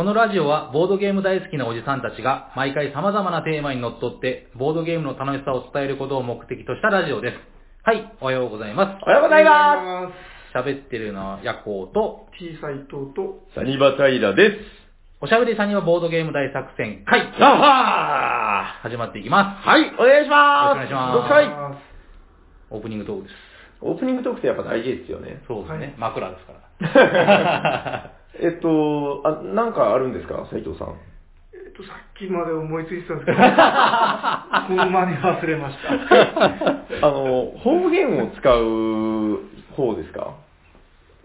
このラジオはボードゲーム大好きなおじさんたちが毎回様々なテーマにのっとってボードゲームの楽しさを伝えることを目的としたラジオです。はい、おはようございます。おはようございま喋ってるのはヤコウと、T 斎藤と、す。サニバタイラです。おしゃべりさんにはボードゲーム大作戦会、あは始まっていきます。ーはい、お願いします。よろしくお願いしますどうぞはいオープニングトークです。オープニングトークってやっぱ大事ですよね。そうですね、はい枕ですから。えっと、あ、なんかあるんですか、斉藤さん。えっと、さっきまで思いついてたんですけど、ほんまに忘れました。あの、方言を使う方ですか？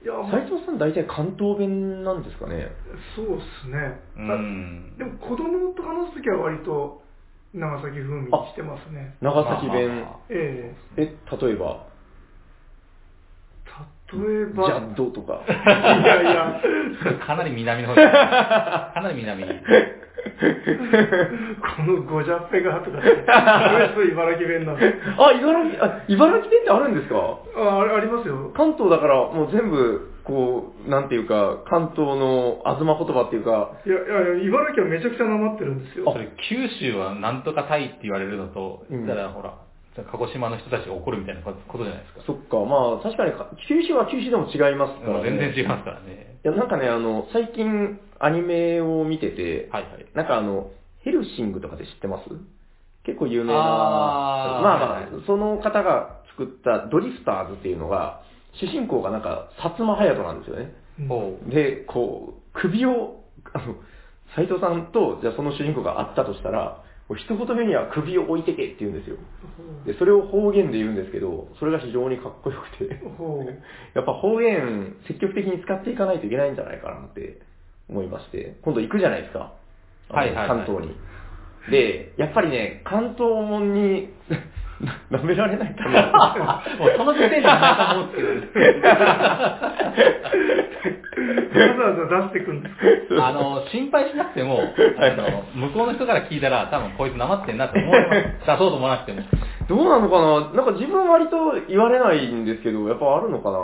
いや、斉藤さん大体関東弁なんですかね？そうっすね。でも子供と話すときは割と長崎風味にしてますね。長崎弁。まあまあまあええ、例えば、え例えば、ジャッドとか。いやいや、かなり南の方。かなり南。このゴジャッペがとか、それそう茨城弁なんで。あ、茨城、あ、茨城弁ってあるんですか？あ、あありますよ。関東だからもう全部、こう、なんていうか、関東の東言葉っていうか、いやいや、茨城はめちゃくちゃなまってるんですよ。それ、九州はなんとかタイって言われるのと、うん言ったらほら、鹿児島の人たちが怒るみたいなことじゃないですか。そっか、まあ確かにか、九州は九州でも違いますから、ね。全然違いますからね。いや、なんかね、あの、最近アニメを見てて、はいはい。なんかあの、ヘルシングとかで知ってます？結構有名な、あーまあまあ、はいはいその方が作ったドリフターズっていうのが、主人公がなんか、薩摩隼人なんですよね。うん。で、こう、首を、あの、斎藤さんと、じゃあその主人公があったとしたら、一言目には首を置いてけって言うんですよ。で、それを方言で言うんですけど、それが非常にかっこよくて。やっぱ方言積極的に使っていかないといけないんじゃないかなって思いまして、今度行くじゃないですか。はいはいはい関東に。で、やっぱりね、関東門にな舐められないかな。もうその時点でないと思うんですけどね。わざわざ出してくんですか？あの、心配しなくても、あの、向こうの人から聞いたら、多分こいつなまってんなって思います。出そうと思わなくても。どうなのかな？なんか自分割と言われないんですけど、やっぱあるのかな？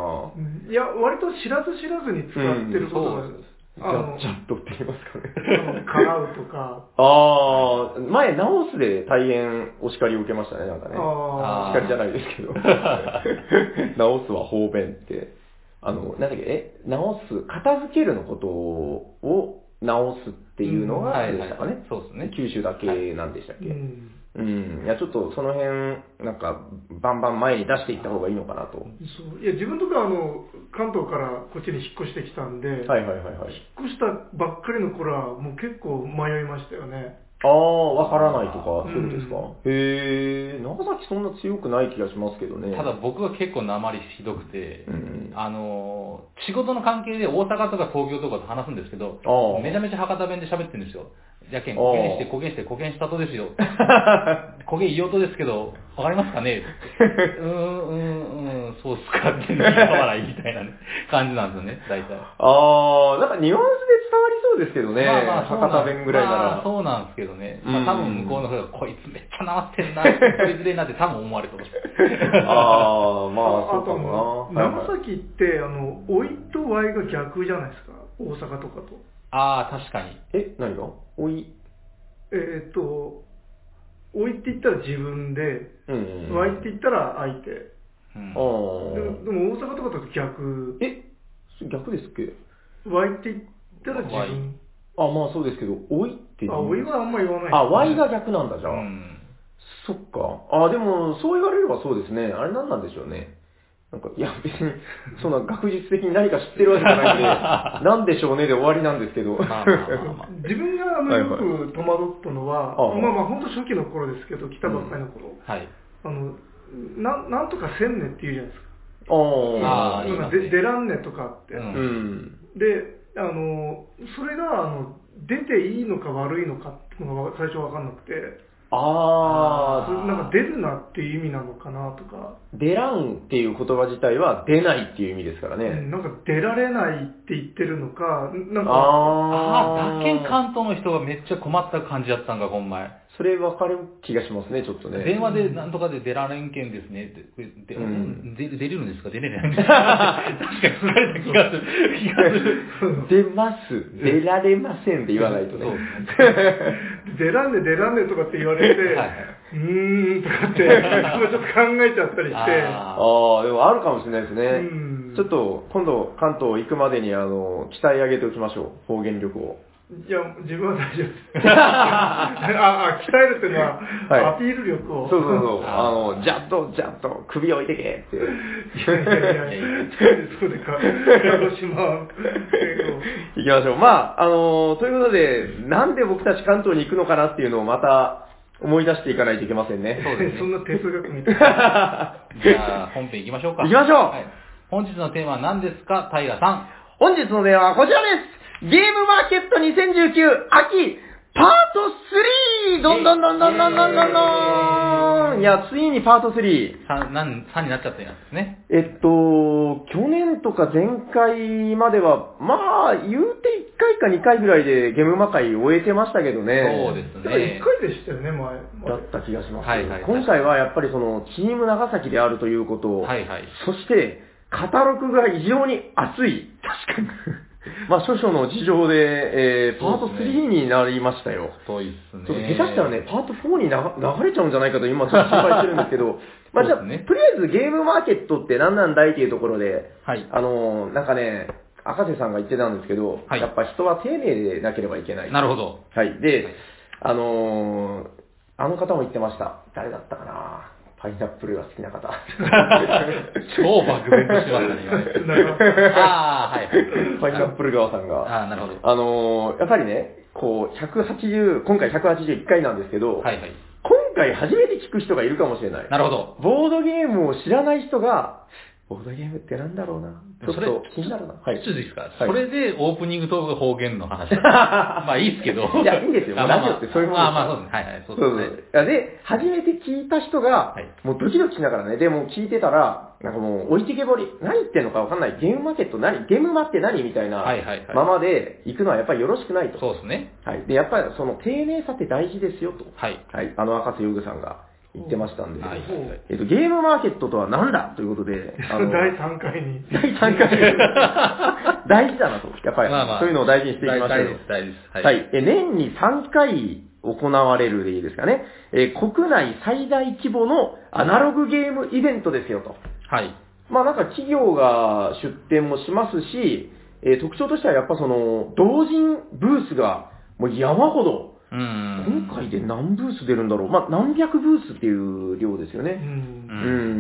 いや、割と知らず知らずに使ってることが、うんのゃ、ジャットって言いますかね。かなうとか、あー、前、ナオスで大変お叱りを受けましたね、なんかね。あ叱りじゃないですけど。直すは方便って。あの、なんだっけ、え、直す、片付けるのことを直すっていうのが、うんはいでしたかね。そうですね九州だけなんでしたっーけ。うん。うん。いや、ちょっとその辺、なんか、バンバン前に出していった方がいいのかなと。そういや、自分とかあの、関東からこっちに引っ越してきたんで、はいはいはいはい。引っ越したばっかりの頃は、もう結構迷いましたよね。ああ、わからないとか、そうですか？うんへえ、長崎そんな強くない気がしますけどね。ただ僕は結構鉛ひどくて、うんあの、仕事の関係で大阪とか東京とかと話すんですけどめちゃめちゃ博多弁で喋ってるんですよ。じゃけん、ああこげんして、こげんして、こげんしたとですよ。こげん言おうとですけど、わかりますかね？うーん、うーん、うん、そうっすかって苦笑いみたいなね、感じなんですよね、大体。ああ、なんかニュアンスで伝わりそうですけどね。まあまあ博多弁ぐらいなら。まあそうなんですけどね。うんまあ多分向こうの人が、こいつめっちゃなまってんな、こいつでなって多分思われてます。ああ、まあ、そうかもな。長崎って、あの、おいとわいが逆じゃないですか？大阪とかと。ああ、確かに。え、何が？おい、えっ、と、おいって言ったら自分で、うんうん。わいって言ったら相手。うんあであ。でも大阪とかだと逆。え、逆ですっけ？わいって言ったら自分。あ、まあそうですけど、おいってあ、おいはあんま言わない。あ、わいが逆なんだ、じゃあ。うんそっか。あ、でも、そう言われればそうですね。あれ何なんでしょうね。なんか、いや、別に、そんな学術的に何か知ってるわけじゃないんで、なんでしょうねで終わりなんですけど。まあまあまあまあ 自分があのよはいはいく戸惑ったのは、ああまあまあ本当初期の頃ですけど、来たばっかりの頃、はい。あの、ななんとかせんねって言うじゃないですか。ああなんか言いますねらんねとかって。うんうん。で、あの、それが、あの、出ていいのか悪いのかっていうのが最初わかんなくて、あそれなんか出るなっていう意味なのかなとか、ー、出らんっていう言葉自体は出ないっていう意味ですからね。うんなんか出られないって言ってるのか、なんか、ああ、あだけん関東の人がめっちゃ困った感じだったんか、こん前。それ分かる気がしますね、ちょっとね。電話でなんとかで出られんけんですねって、これでうん出出れるんですか？出れないんですか確かに疲れた気がする。気がする。出ます、出られませんって言わないとね。そう出らんね出らんねとかって言われて、はいはいうーんとかって、もうちょっと考えちゃったりして、あああ、でもあるかもしれないですねうん。ちょっと、今度、関東行くまでに、あの、鍛え上げておきましょう。方言力を。いや、自分は大丈夫です。あ、あ、鍛えるっていうのは、はいアピール力を。そうそうそう。ああの、ジャッと、ジャッと、首置いてけって。いやいやいやそうでか、鹿児島、行きましょう。まあ、あのということで、なんで僕たち関東に行くのかなっていうのをまた思い出していかないといけませんね。そうですねそんな哲学みたいな。じゃあ、本編行きましょうか。行きましょうはい本日のテーマは何ですか平さん。本日の電話はこちらですゲームマーケット2019秋パート 3! どんどんどんどんどんどんどんどんいや、ついにパート3。3、なん3になっちゃったやつですね。えっと、去年とか前回までは、まあ、言うて1回か2回ぐらいでゲームマ会終えてましたけどね。そうですだからね一。回でしたよね、前。だった気がします。はいはい今回はやっぱりその、チーム長崎であるということ、はいはい。そして、カタログが異常に熱い。確かに。まあ、少々の事情で、えー、パートそうですね3になりましたよ。太いっすね。ちょっと下手したらね、パート4にな流れちゃうんじゃないかと今ちょっと心配してるんですけど、まあじゃあ、ねとりあえずゲームマーケットって何なんだいっていうところで、はい。あのーなんかね、赤瀬さんが言ってたんですけど、はいやっぱ人は丁寧でなければいけない。なるほど。はい。で、はいあのーあの方も言ってました。誰だったかな？パイナップルが好きな方。超漠然としましたね。ああ、はいはい。パイナップル川さんが。ああ、なるほど。あのーやっぱりね、こう、180、今回181回なんですけど、はいはい。今回初めて聞く人がいるかもしれない。なるほど。ボードゲームを知らない人が、ボードゲームってなんだろうな。ちょっそれと気になるな。はい。ちょっといいですか、はいそれでオープニングトーク方言の話。まあいいですけど。いやいいんですよあまあまあラジオってそういうもまあまあそうですね。はいはい。そうそうで。そういやで、初めて聞いた人が、はいもうドキドキしながらね、でも聞いてたら、なんかもう置いてけぼり、何言ってんのかわかんない、ゲームマーケット何、ゲームマって何みたいなはいはいはいままで行くのはやっぱりよろしくないと。そうですね。はい。で、やっぱりその丁寧さって大事ですよと。はい。はい。あの赤瀬ヨグさんが言ってましたんで、はいえっと、ゲームマーケットとは何だ？ということで、あの 第3回に。第3回 大事だなと。やっぱり、まあまあそういうのを大事にしていきましょうよ大事です、大事です。は、はいい。え年に3回行われるでいいですかね。えー国内最大規模のアナログゲームイベントですよと。はい。まあなんか企業が出展もしますし、えー特徴としてはやっぱその、同人ブースがもう山ほど、うーん。今回で何ブース出るんだろう。まあ何百ブースっていう量ですよう。ね。んう。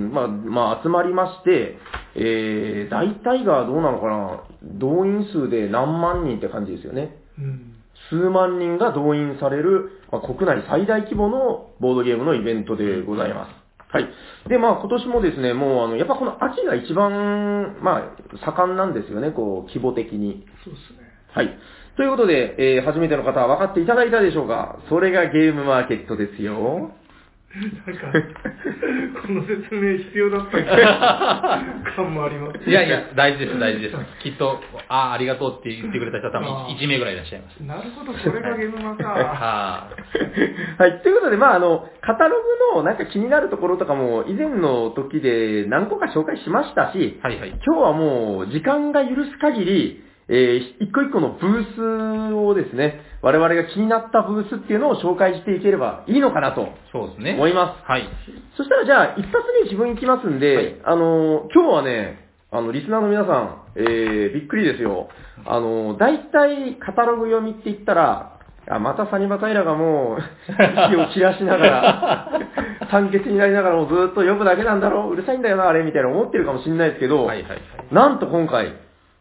ん、まあ、まあ集まりまして、えー、大体がどうなのかな、動員数で何万人って感じですよね。うん。数万人が動員される、まあ、国内最大規模のボードゲームのイベントでございます。はい。で、まあ今年もですね、もうあの、やっぱこの秋が一番、まあ、盛んなんですよね、こう、規模的に。そうですね。はい。ということで、えー初めての方は分かっていただいたでしょうか？それがゲームマーケットですよ。なんか、この説明必要だったっけ 感もあります。いやいや、大事です、大事です。きっと、ああ、ありがとうって言ってくれた人は多分あー1名ぐらいいらっしゃいます。なるほど、これがゲームマか。ははい。ということで、まあ、あの、カタログのなんか気になるところとかも以前の時で何個か紹介しましたし、はいはい。今日はもう時間が許す限り、えー一個一個のブースをですね、我々が気になったブースっていうのを紹介していければいいのかなとそうですね。思います。はい。そしたらじゃあ、一発目自分行きますんで、はいあのー今日はね、あの、リスナーの皆さん、えー、びっくりですよ。あのー大体カタログ読みって言ったら、あ、またサニバタイラがもう、息を切らしながら、酸欠になりながらもずっと読むだけなんだろう、うるさいんだよな、あれ、みたいな思ってるかもしれないですけど、はいはいはい。なんと今回、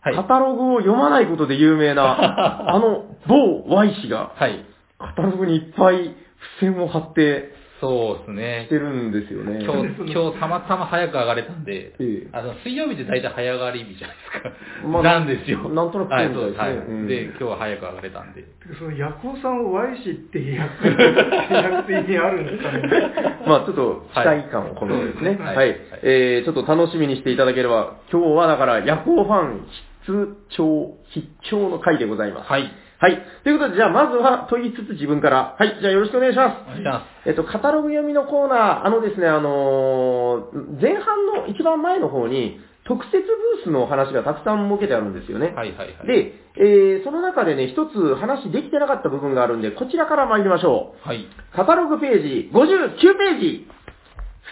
はいカタログを読まないことで有名な、あの、某 Y 氏が、はい。カタログにいっぱい付箋を貼ってそうですねし。てるんですよね。今日、今日たまたま早く上がれたんで、ええあの、水曜日って大体早上がり日じゃないですか。まあなんですよ。なんとなくはい、そうみたいですねはいうんで、今日は早く上がれたんで。そのヤコウさんを Y 氏って訳訳す意味あるんですかね。まあちょっと期待感を込めてですね。はいはい。えー、ちょっと楽しみにしていただければ、今日はだから、夜行ファン必聴、必聴の回でございます。はい。はい。ということで、じゃあまずは問いつつ自分から。はい。じゃあよろしくお願いします。お願いしまえっと、カタログ読みのコーナー、あのですね、あのー前半の一番前の方に、特設ブースの話がたくさん設けてあるんですよね。す。はいはいはい。、で、えーその中でね、一つ話できてなかった部分があるんで、こちらから参りましょはい。う。カタログページ、59ページ、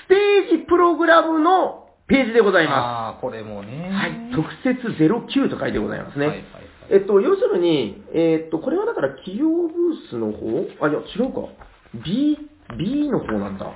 ステージプログラムのページでございまああ、これもね。す。はい。特設09と書いてございますね。はいはいはいえっと、要するに、えっと、これはだから企業ブースの方？あ、いや、違うか。B、B の方なんだ。ん？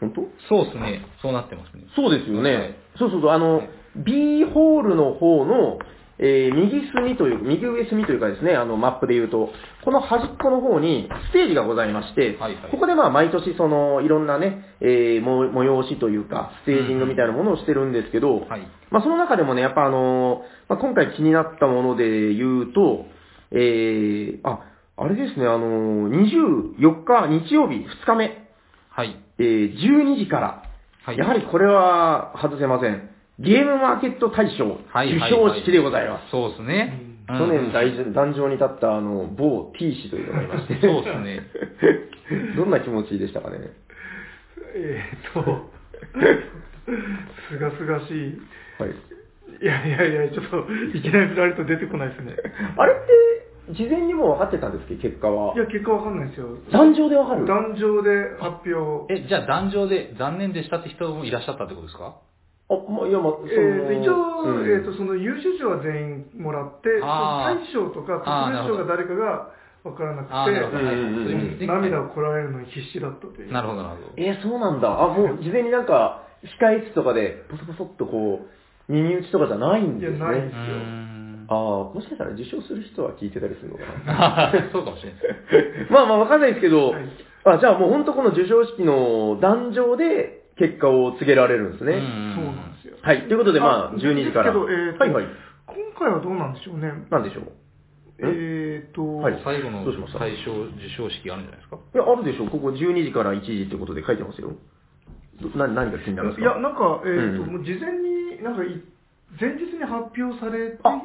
本当？そうですね。そうなってますね。そうですよね。はいそうそうそう、あの、はい B ホールの方の、えー右隅という、右上隅というかですね、あの、マップで言うと、この端っこの方にステージがございまして、はいはいここでまあ毎年その、いろんなね、えーも催しというか、ステージングみたいなものをしてるんですけど、はい。まあその中でもね、やっぱあのまあ、今回気になったもので言うと、えー、あ、あれですね、あの24日日曜日2日目、はい。えー12時から、はい。やはりこれは外せません。ゲームマーケット大賞、はいはい授賞式でございます。そうですね。去年大事。壇上に立ったあの、某 T 氏というのがいまして。そうですね。どんな気持ちでしたかね？えーっと、すがすがしい。はい。いやいやいや、ちょっと、いきなり振られると出てこないですね。あれって、事前にもう分かってたんですっけ？結果はいや、結果わかんないですよ。壇上で分かる？壇上で発表。え、じゃあ壇上で残念でしたって人もいらっしゃったってことですか？あ、まあ、いや、まあ、そのえーと一応、うんえー、とその優秀賞は全員もらって、大賞とか特別賞が誰かが分からなくて。はいうんうん涙をこらえるのに必死だったという。なるほど、なるほど。えーそうなんだ。あ、もう 事前になんか、控え室とかで、ポソポソっとこう、耳打ちとかじゃないんですね。いやないでうーん。ああ、もしかしたら受賞する人は聞いてたりするのかな。そうかもしれないです。まあまあわかんないですけど、はいあ、じゃあもう本当この授賞式の壇上で結果を告げられるんですね。うんそうなんですよ。はい。ということでまあ12時から。ですけど、えーとはいはい。今回はどうなんでしょうね。なんでしょう？え？っ、と、はい最後のどうしました大賞授賞式あるんじゃないですか？いや、あるでしょう。ここ12時から1時ってことで書いてますよ。どな何が気になるんですか？いや、なんか、えっ、と、うんもう事前に、なんかい、前日に発表されて、あ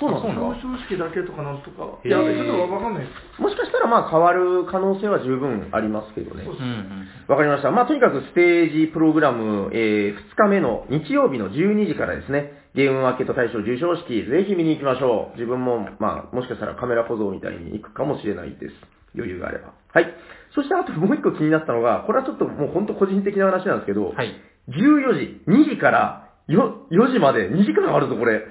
そうなんですか？表彰式だけとかなんとか、いや、ちょっとわかんないです。もしかしたらまあ変わる可能性は十分ありますけどねそう。うんうん。わかりました。まあ、とにかくステージプログラム、えー、2日目の日曜日の12時からですね、ゲームマーケット大賞授賞式、ぜひ見に行きましょう。自分も、まあ、もしかしたらカメラ小僧みたいに行くかもしれないです。余裕があれば。はい。そしてあともう一個気になったのが、これはちょっともう本当個人的な話なんですけど、はい。14時、2時からよ4時まで2時間あるぞ、これ。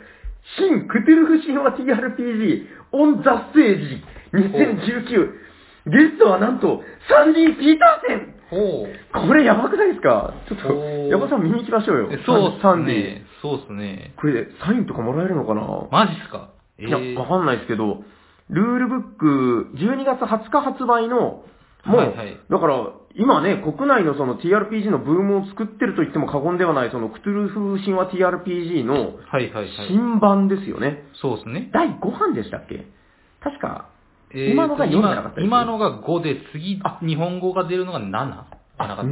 新クトゥルフ神話 TRPG on the stage 2019。ゲストはなんと、サンディ・ピーターセン。これやばくないですか？ちょっと、山さん見に行きましょうよ。えそうっすサンディね。そうっすね。これ、サインとかもらえるのかな、マジっすか？えいや、わかんないですけど、ルールブック、12月20日発売の、もう、はいはい。だから、今ね、国内のその TRPG のブームを作ってると言っても過言ではない、そのクトゥルフ神話 TRPG のはいはいはい。新版ですよね。そうですね。第5版でしたっけ？確か、えーと今のが4じゃなかった今今のが5で、次あ、日本語が出るのが 7? じゃなかった。7?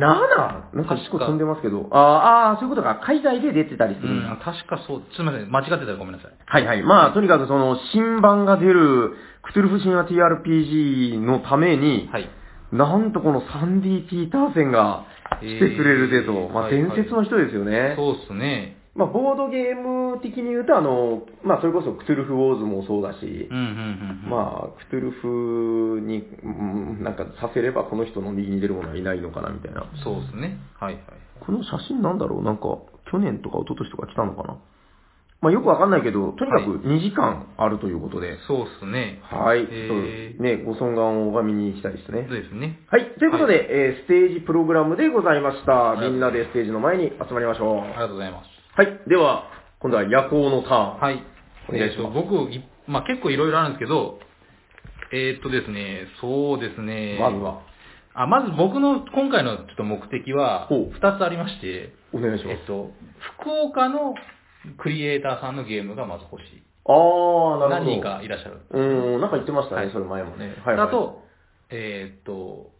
なんか1個飛んでますけど、あーあー、そういうことか、海外で出てたりすうるんだ。ん、確かそう。すみません。間違ってたらごめんなさい。はいはい。まあ、とにかくその、新版が出る、クトゥルフ神話 TRPG のために、はい。なんとこのサンディ・ピーターセンが来てくれるでと。まあ、えーはいはい伝説の人ですよね。そうっすね。まあ、ボードゲーム的に言うと、あの、まあ、それこそクトゥルフ・ウォーズもそうだし。まあ、クトゥルフに、うんなんかさせればこの人の右に出る者はいないのかな、みたいな。そうっすね。はいはい。この写真なんだろう？なんか、去年とか一昨年とか来たのかな？まあ、よくわかんないけど、とにかく2時間あるということで、そうっすね。はい。えーね、ご尊願を拝みに行きたいですねそう。ですね。はい。ということで、はえーステージプログラムでございました。みんなでステージの前に集まりましょう。ありがとうございます。はい。では、今度は夜行のターン。はい。お願いしますえーと僕、いまあ結構いろいろあるんですけど、えーっとですね、そうですね。まずは、あ、まず僕の今回のちょっと目的は、ほう2つありまして、お願いします。えっと、福岡のクリエイターさんのゲームがまず欲しい。あー、なるほど。何人かいらっしゃる。うーん、なんか言ってましたね、はいそれ前もね。はい、はい。あ、と、えーっと、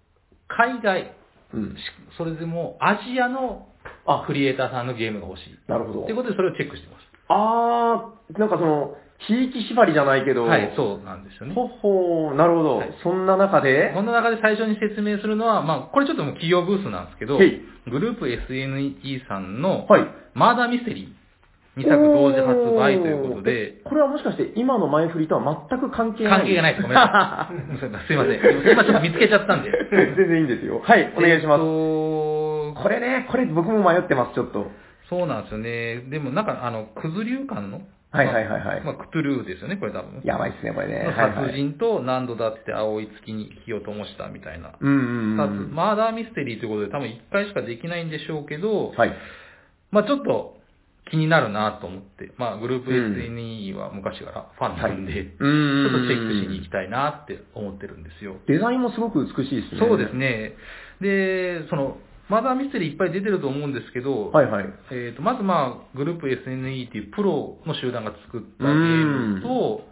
海外、うん。しそれでもアジアのあクリエイターさんのゲームが欲しい。なるほどということでそれをチェックしてます。あー、なんかその、地域縛りじゃないけど、はい、そうなんですよね。ほほー、なるほど。はいそんな中で、この中で最初に説明するのは、まあ、これちょっともう企業ブースなんですけど、へいグループ SNE さんの、はい。マーダーミステリー、2作同時発売ということで。これはもしかして今の前振りとは全く関係ない？関係がないです。ごめんなさい。すいません。今ちょっと見つけちゃったんで。全然いいんですよ。はい、お願いします。えーとこれね、これ僕も迷ってます、ちょっと。そうなんですよね。でもなんか、あの、クズ流感の、はいはいはいはいまあ、クトゥルーですよね、これ多分。やばいっすね、これね。殺人と何度だって青い月に火を灯したみたいな。うんうんう二んつマーダーミステリーということで多分1回しかできないんでしょうけど、はい。まあちょっと気になるなと思って、まあグループうん SNE は昔からファンなんで、ちょっとチェックしに行きたいなって思ってるんですよ。デザインもすごく美しいですね。そうです。ね。で、その、マーダーミステリーいっぱい出てると思うんですけど、はいはい。えー、とまずまあ、グループ SNE っていうプロの集団が作ったゲームと、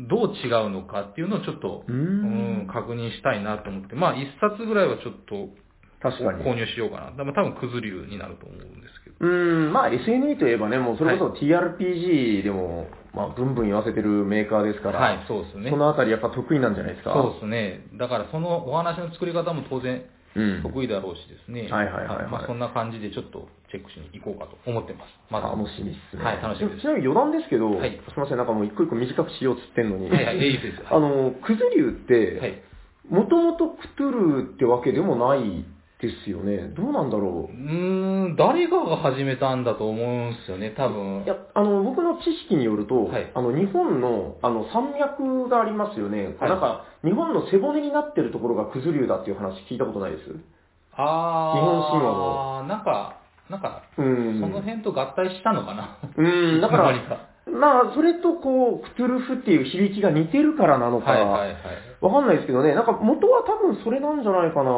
どう違うのかっていうのをちょっと、うんん、確認したいなと思って、まあ、一冊ぐらいはちょっと確かに。購入しようかな。でも多分、クズ流になると思うんですけど。うーん、まあ SNE といえばね、もうそれこそ TRPG でも、まあブンブン言わせてるメーカーですから、はい、そうですね。そのあたりやっぱ得意なんじゃないですか？そうですね。だから、そのお話の作り方も当然、うん。得意だろうしですね。はいはいはいはいまあ、そんな感じでちょっとチェックしに行こうかと思ってます。まず楽しみですね。はい、楽しみです。ちなみに余談ですけど、はいすみません、なんかもう一個一個短くしようっつってんのに、はいはい、いいです。あの、クズ流って、はい。もともとクトゥルーってわけでもないですよね。どうなんだろうーん、誰かが始めたんだと思うんですよね、多分。う。いや、あの、僕の知識によると、はいあの、日本の、あの、山脈がありますよね。はいなんか、日本の背骨になってるところがクズ流だっていう話聞いたことないです？あー、日本神話のなんか、なんか、うん。その辺と合体したのかな。うん、だからまあ、それとこう、クトゥルフっていう響きが似てるからなのか、はいはいはい。わかんないですけどね、なんか元は多分それなんじゃないかな。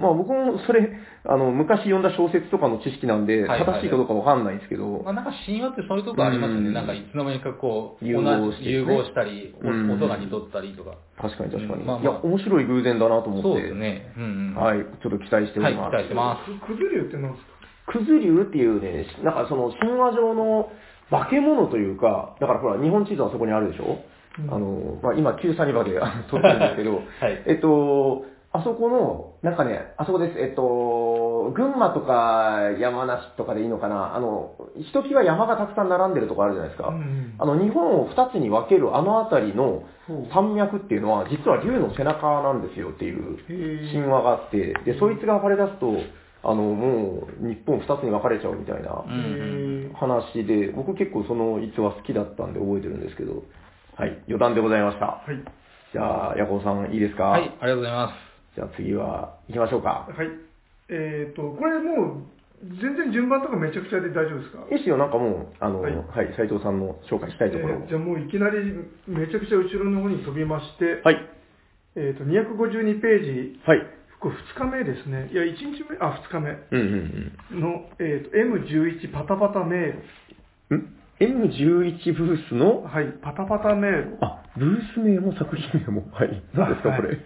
まあ僕もそれ、あの、昔読んだ小説とかの知識なんで、正しいかどうかわかんないですけど、まあ、なんか神話ってそういうとこありますよね。うんなんかいつの間にかこう、融合してね同じ融合したり、音が似とったりとか。確かに確かに。うんまあまあいや、面白い偶然だなと思って、そうですね。うんうん。はい、ちょっと期待しておはい、期ります。待してます。くくず流って何ですか？クズ流っていうね、なんかその神話上の化け物というか、だからほら、日本地図はそこにあるでしょ、うん。あの、まあ、今、旧サニバで撮ってるんですけど、はい。えっと、あそこの、なんかね、あそこです、えっと、群馬とか山梨とかでいいのかな、あの、ひときわ山がたくさん並んでるとこあるじゃないですか。うんあの、日本を二つに分けるあの辺りの山脈っていうのは、実は竜の背中なんですよっていう神話があって、で、そいつが暴れ出すと、あの、もう、日本二つに分かれちゃうみたいな話で、僕結構その逸話好きだったんで覚えてるんですけど、はい、余談でございました。はい。じゃあ、ヤコウさんいいですか？はい、ありがとうございます。じゃあ次は、行きましょうか。はい。えっ、と、これもう、全然順番とかめちゃくちゃで大丈夫ですか？いいっすよ、なんかもう、あの、ははい。い、斉藤さんの紹介したいところを。えーじゃあもういきなりめちゃくちゃ後ろの方に飛びまして、はい、えっ、と、252ページ、はい。これ2日目ですね。いや、1日目、あ、2日目うんうんの、えっ、と、M11 パタパタメール。うん。ん ?M11 ブースの、はい、パタパタメール。あ、ブース名も作品名も、はい。何ですか、はいこれ。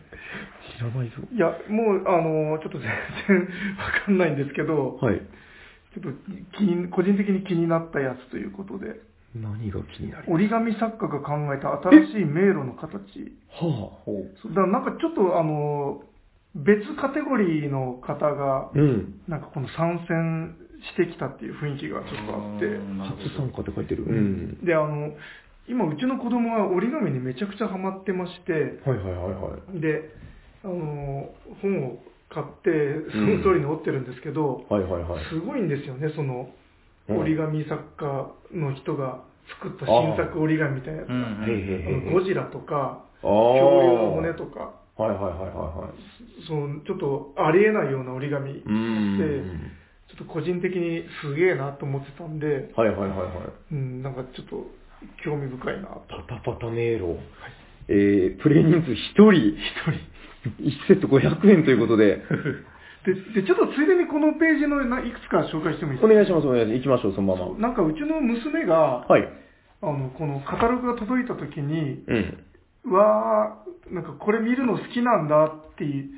知らないぞ。いや、もう、あのちょっと全然わかんないんですけど、はい。ちょっと気に、個人的に気になったやつということで、何が気になる折り紙作家が考えた新しい迷路の形。はあ。そうだからなんかちょっと、あの別カテゴリーの方が、うん。なんかこの参戦してきたっていう雰囲気がちょっとあって、初参加って書いてる。うん。で、あの、今うちの子供は折り紙にめちゃくちゃハマってまして、はいはいはいはい。で、あの、本を買って、その通りに折ってるんですけど、はいはいはい。すごいんですよね、その、うん折り紙作家の人が作った新作折り紙みたいなやつが、うんゴジラとか、恐竜の骨とか、はいはいはいはいはい。そのちょっとありえないような折り紙で。ちょっと個人的にすげえなと思ってたんで、はいはいはいはい。うん、なんかちょっと興味深いなと。パタパタ迷路。えー、プレイ人数1人。1人。1セット500円ということで。で、でちょっとついでにこのページのないくつか紹介してもいいですか？お願いします、お願いします。行きましょう、そのまま。なんかうちの娘が、はい。あの、このカタログが届いた時に、うん。うわー、なんかこれ見るの好きなんだっていう、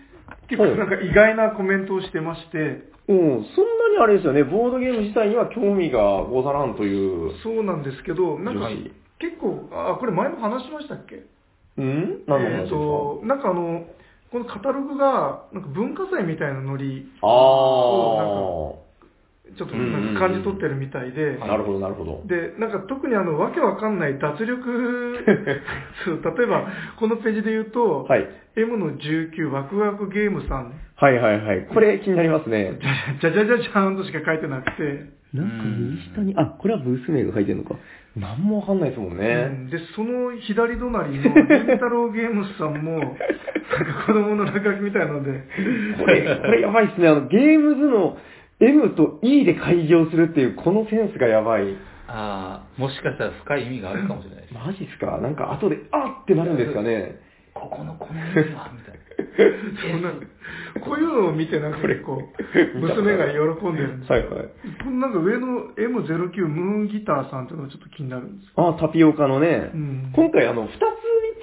結はい構なんか意外なコメントをしてまして、うん、そんなにあれですよね、ボードゲーム自体には興味がござらんという。そうなんですけど、なんか、はい結構、あ、これ前も話しましたっけ？うん？何の話えーですか、と、なんかあの、このカタログが、なんか文化祭みたいなノリあを、なんか、ちょっとなんか感じ取ってるみたいで、あ、なるほど、なるほど。で、なんか特にあの、わけわかんない脱力、そう例えば、このページで言うと、はい。M の19ワクワクゲームさん、はいはいはい。これ気になりますね。じゃじゃじゃじゃじゃーんとしか書いてなくて、なんか右下に、あ、これはブース名が書いてるのか。なんもわかんないですもんうね。んで、その左隣の、りんたろうゲームスさんも、なんか子供の落書きみたいなので、これ、これやばいっすね。あの、ゲームズの M と E で開業するっていう、このセンスがやばい。ああ、もしかしたら深い意味があるかもしれないです。マジっすか？なんか後で、あってなるんですかね。ここのこの意味は、みたいな。そんなこういうのを見てなんか結構、娘が喜んでるんですはいはい。なんか上の M09 ムーンギターさんっていうのがちょっと気になるんですあ、タピオカのね。うん今回あの、二つ三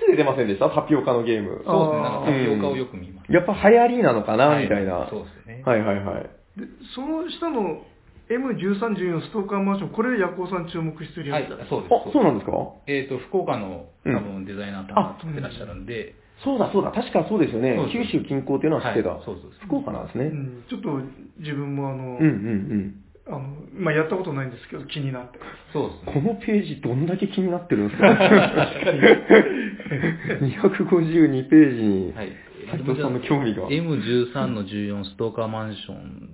つで出ませんでした？タピオカのゲーム。そうですね、なんかタピオカをよく見ます。やっぱ流行りなのかな、はいみたいな。そうですね。はいはいはい。でその下の M1314 ストーカーマンション、これヤコウさん注目してるはいやつだ。、そうです。あ、そうなんですか？えっ、と、福岡のうん多分デザイナーさんが作ってらっしゃるんで、そうだそうだ、確かそうですよねそう。です九州近郊っていうのは知ってた。はいそうそう福岡なんですね。うんちょっと自分もあの、うんうんあのまあ、やったことないんですけど気になって。そうですね。このページどんだけ気になってるんですか？確かに。252ページに、はい。斉藤さんの興味が。M13 の14ストーカーマンション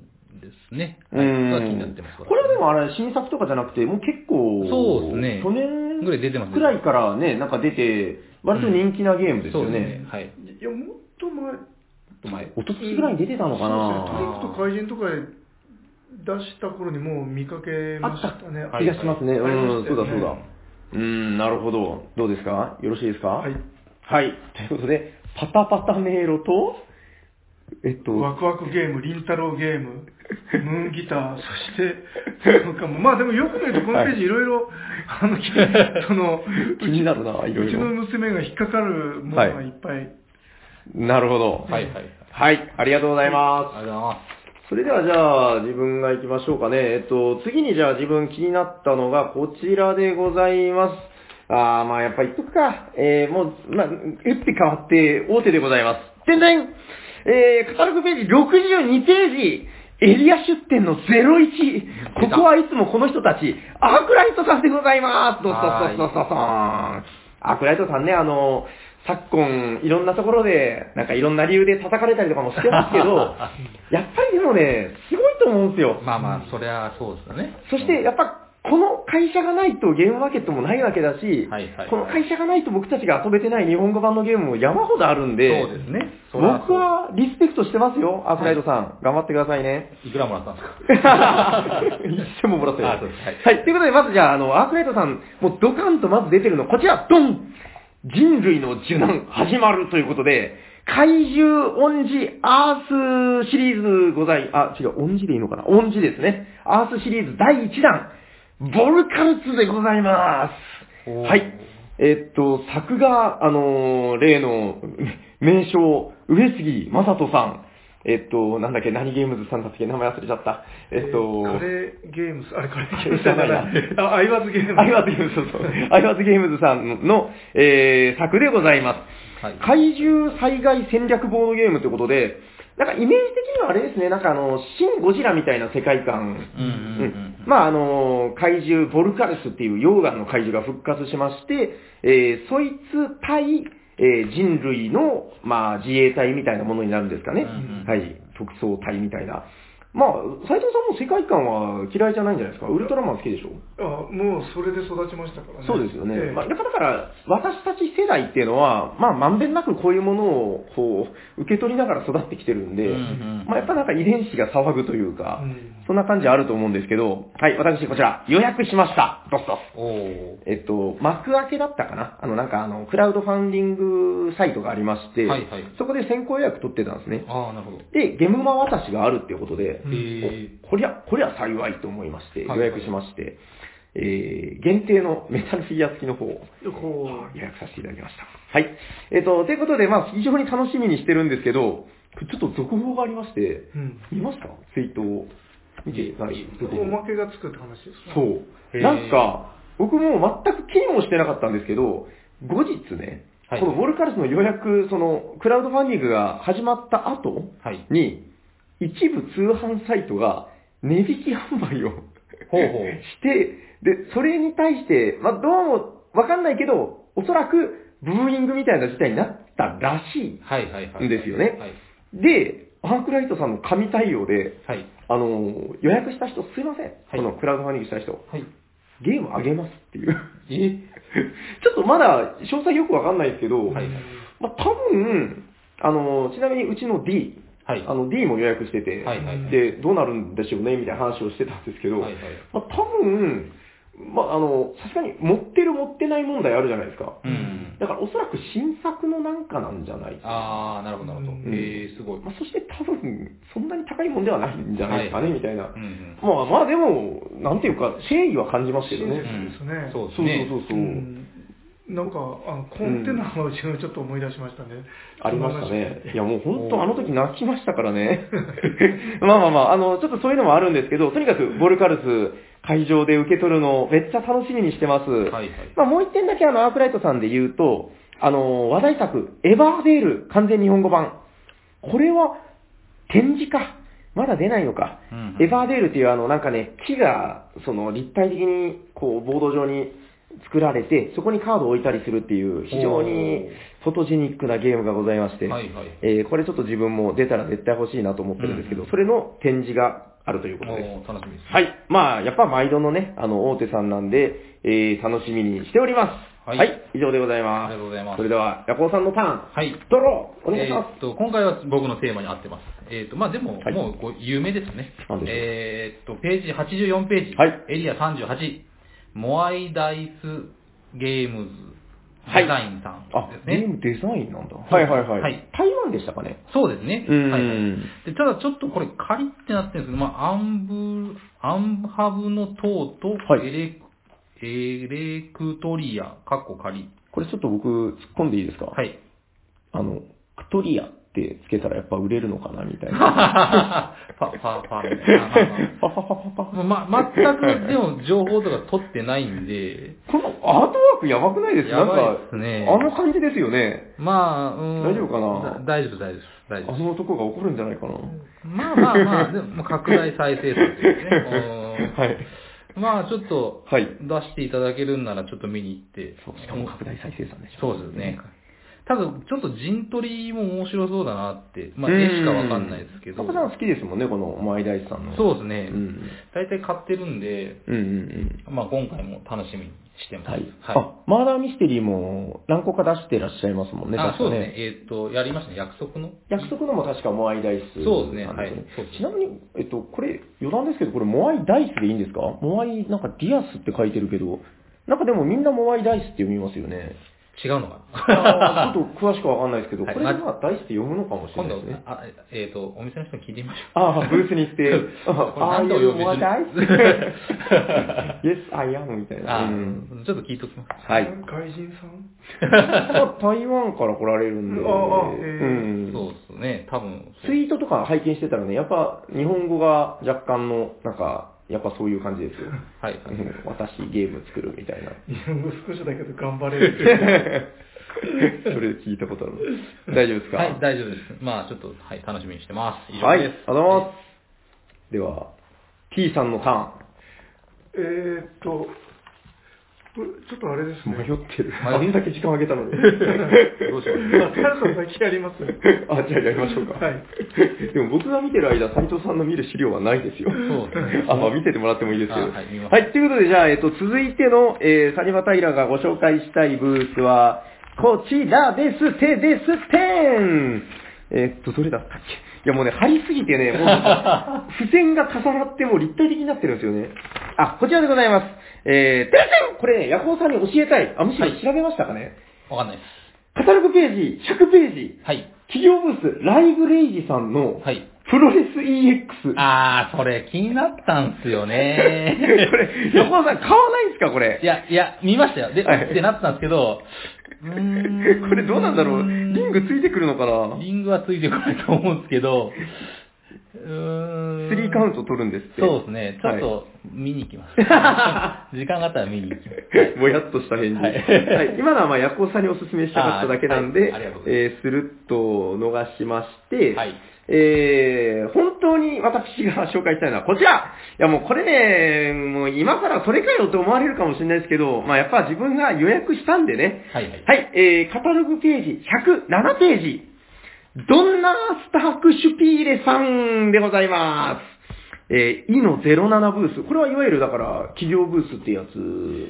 ね。うはい。んが気になってます。これはでもあれ、新作とかじゃなくて、もう結構、そうですね去年ぐらい出てますねくらいからね、なんか出て、割と人気なゲームですよそうですねね。。はい。いや、もっと前、前。一昨年ぐらいに出てたのかなそうですねトリックと怪人とかで出した頃にもう見かけましたね。気がしますね。はいうん、そうだそうだ。うん、なるほど。どうですか？よろしいですか？はい。はい。ということで、パタパタ迷路と、えっと、ワクワクゲーム、りんたろうゲーム、ムーンギター、そして、なんかもうまあでもよく見るとこのページいろいろ、あの、きその、気になるな、いろうちのいろ。娘が引っかかるものがいっぱい。なるほど。はいはいはい。はい、ありがとうございます。ありがとうございまそれではじゃあ自分が行きましょうかね。えっと、次にじゃあ自分気になったのがこちらでございます。あー、まあやっぱ言っとくか。えー、もう、まあ、打って変わって大手でございます。てんてんえー、カタログページ62ページエリア出店の01。ここはいつもこの人たち、アークライトさんでございます。アークライトさんね、あの、昨今、いろんなところで、なんかいろんな理由で叩かれたりとかもしてますけど、やっぱりでもね、すごいと思うんですよす。。まあまあ、そりゃそうですよね。そして、やっぱ、この会社がないとゲームマーケットもないわけだし、はいはい。この会社がないと僕たちが遊べてない日本語版のゲームも山ほどあるんで、そうですね。僕はリスペクトしてますよ、アークライトさん。頑張ってくださいね。いくらもらったんですか？一銭ももらってない。はい。はい。ということで、まずじゃあ、あの、アークライトさん、もうドカンとまず出てるの、こちら、ドン。人類の受難始まるということで、怪獣恩師アースシリーズござい、あ、違う、恩師でいいのかな？恩師ですね。アースシリーズ第1弾、ボルカルツでございます。はい。えっと、作画、あのー例の 名称、上杉正人さん。えっと、なんだっけ、何ゲームズさんだっけ、名前忘れちゃった。えっと、カレーゲームス、あれカレーゲームスじゃないな あ、アイワズゲームス。アイワーズゲームズ、そうそう。アイワーズゲームズさんの、えー、作でございます。はい怪獣災害戦略ボードゲームということで、なんかイメージ的にはあれですね、なんかあの、シン・ゴジラみたいな世界観。うんうんうんまああの、怪獣、ボルカルスっていう溶岩の怪獣が復活しまして、えー、そいつ対、えー人類の、まあ、自衛隊みたいなものになるんですかね。うんうんはい。特捜隊みたいな。まあ、斉藤さんも世界観は嫌いじゃないんじゃないですか？ウルトラマン好きでしょ？あ、もうそれで育ちましたからね。そうですよね。ええまあ、だから、だから私たち世代っていうのは、まあ、まんべんなくこういうものを、こう、受け取りながら育ってきてるんで、うんうんまあ、やっぱなんか遺伝子が騒ぐというか、うんそんな感じあると思うんですけど、はい、私こちら予約しました。ドスドス。おーえっと、幕開けだったかな？あの、なんかあの、クラウドファンディングサイトがありまして、はいはいそこで先行予約取ってたんですね。ああ、なるほど。で、ゲムマ渡しがあるっていうことで、こりゃ、こりゃ幸いと思いまして、はい予約しまして、えー、限定のメタルフィギュア付きの方を予約させていただきました。はい。えっ、と、ということで、まあ、非常に楽しみにしてるんですけど、ちょっと続報がありまして、うん。見ましたツイートを見てないおまけがつくって話ですか？そう。なんか、僕も全く気にもしてなかったんですけど、後日ね、はいこのボルカルスの予約、その、クラウドファンディングが始まった後はい。に、一部通販サイトが値引き販売をほうほう。して、で、それに対して、まあ、どうもわかんないけど、おそらくブーイングみたいな事態になったらしい。はいはいはい。ですよねはい。で、アークライトさんの神対応で、はい。あの、予約した人すいません。はいこのクラウドファンディングした人、はい。ゲームあげますっていう。え？ちょっとまだ詳細よくわかんないですけど、はいまあ、多分、あの、ちなみにうちの D、はい。あの D も予約してて、はいはいはいで、どうなるんでしょうね、みたいな話をしてたんですけど、はいはいまあ、多分、まあ、あの、さすがに持ってる持ってない問題あるじゃないですか。うん。だからおそらく新作のなんかなんじゃないかあー、なるほどなるほど。うんえー、すごい。まあ、そして多分、そんなに高いもんではないんじゃないですかね、はいみたいな。うんうん。まあまあでも、なんていうか、誠意は感じますけどね。親切ですね。そうそうですね。そうそうそう。うんなんか、あの、コンテナのうちのちょっと思い出しましたね。ありましたね。いいや、やもう本当あの時泣きましたからね。まあまあまあ、あの、ちょっとそういうのもあるんですけど、とにかくボルカルス会場で受け取るのめっちゃ楽しみにしてます。はいはい。まあもう一点だけあの、アークライトさんで言うと、あの、話題作、エバーデール完全日本語版。これは展示か。まだ出ないのか。うんエバーデールっていうあの、なんかね、木が、その、立体的に、こう、ボード上に作られて、そこにカードを置いたりするっていう、非常にフォトジェニックなゲームがございまして、はいはい。えーこれちょっと自分も出たら絶対欲しいなと思ってるんですけど、うんそれの展示があるということです。楽しみです。はい。まあ、やっぱ毎度のね、あの、大手さんなんで、えー、楽しみにしております。は、はいい以上でございます。ありがとうございますそれでは、ヤコウさんのターン、はい。ドローお願いしまえーっと、今回は僕のテーマに合ってます。えーっと、まあでも、はいもうこう有名ですねえーっと、ページ84ページ、はいエリア38、モアイダイスゲームズはいデザインさんす。あです、ゲーね。ムデザインなんだ。はいはいはい。はい台湾でしたかね？そうですね。うんはいはいでただちょっとこれ仮ってなってるんですけど、まあ、アンブ、アンハブの塔とはいエレ、エレクトリア、カッコ仮。これちょっと僕突っ込んでいいですか？はい。あの、クトリアってつけたらやっぱ売れるのかなみたいな。パ、パ、パみたいな。まあまあパパパパパ。まあ、全くでも情報とか取ってないんで、このアートワークやばくないですか？やばいなんかですねあの感じですよね。まあ、うん。大丈夫かな？だ大丈夫、大丈夫、大丈あ夫。の男が怒るんじゃないかな？まあまあまあ、でも拡大再生数ですね。うんはい。まあちょっと、はい出していただけるんならちょっと見に行って。そうしかも拡大再生産でしょ。そうですね。ただ、ちょっと陣取りも面白そうだなって、まあうん絵しかわかんないですけど。パパさん好きですもんね、この前大地さんの。そうですね。うん。大体買ってるんで、うんうんうん。まあ今回も楽しみにしてます。はい。あ、マーダーミステリーも何個か出してらっしゃいますもんね、あ。そうですね。えーっと、やりましたね。約束の。約束のも確かモアイダイス、そうですねはいちなみに、えっと、これ、余談ですけど、これ、モアイダイスでいいんですか？モアイ、なんかディアスって書いてるけど、なんかでもみんなモアイダイスって読みますよね。違うのかあーちなょっと詳しくわかんないですけど、はいこれでまあダイスって読むのかもしれ今度ないですね。、あえーっと、お店の人に聞いてみましょう。ああ、ブースに行って、あああいう何てお呼びモアイダイスする ?Yes, I am みたいな。あうんちょっと聞いときます。はい。外人さん？まあ台湾から来られるんで、ああへうんそうですね。多分、ツイートとか拝見してたらね、やっぱ日本語が若干の、なんか、やっぱそういう感じですよ。はい。う ん私ゲーム作るみたいな。日本語少しだけど頑張れるって。それ聞いたことある。大丈夫ですか？はい、大丈夫です。まあ、ちょっと、はい、楽しみにしてます。以はい、あ上です。りがとうございます。では、T さんのタえーっと、ちょっとあれですーン。迷ね。ってる。迷 あんだけ時間あげたのに。どうしよう。あ、タラさん先やります。あ、じゃあやりましょうか。はい。でも僕が見てる間、斉藤さんの見る資料はないですよ。そうねあ、まあ見ててもらってもいいですけど。あはいということで、じゃあ、えっと、続いての、えー、サニバタイラがご紹介したいブースは、こちらです、てです、てんえーっと、どれだったっけ？いやもうね、貼りすぎてね、もう、付箋が重なってもう立体的になってるんですよね。あ、こちらでございます。えー、てんてんこれね、ヤコウさんに教えたい。あ、むしろ調べましたかね、わかんないです。カタログページ、100ページ、はい。企業ブース、ライブレイジさんの、はい。プロレス EX。あー、それ気になったんすよね。これ、横尾さん買わないんですか、これ？い。や、いや、見ましたよ。で、はいってなったんですけど、これどうなんだろう？リングついてくるのかな？リングはついてこないと思うんですけど、うーん。3カウント取るんですって。そうですね。ちょっはいと見に行きます。時間があったら見に行きます。ぼやっとした返事。ははいい。今のはまあ、ヤコウさんにお勧めしたかっただけなんで、あーはいありがとうございえー、スルッと逃しまして、はいえー、本当に私が紹介したいのはこちらいやもうこれね、もう今更それかよって思われるかもしれないですけど、まあやっぱ自分が予約したんでね、はいはい。はい、えー、カタログページ107ページ。どんなスタークシュピーレさんでございます。えー、イの07ブース。これはいわゆるだから企業ブースってやつ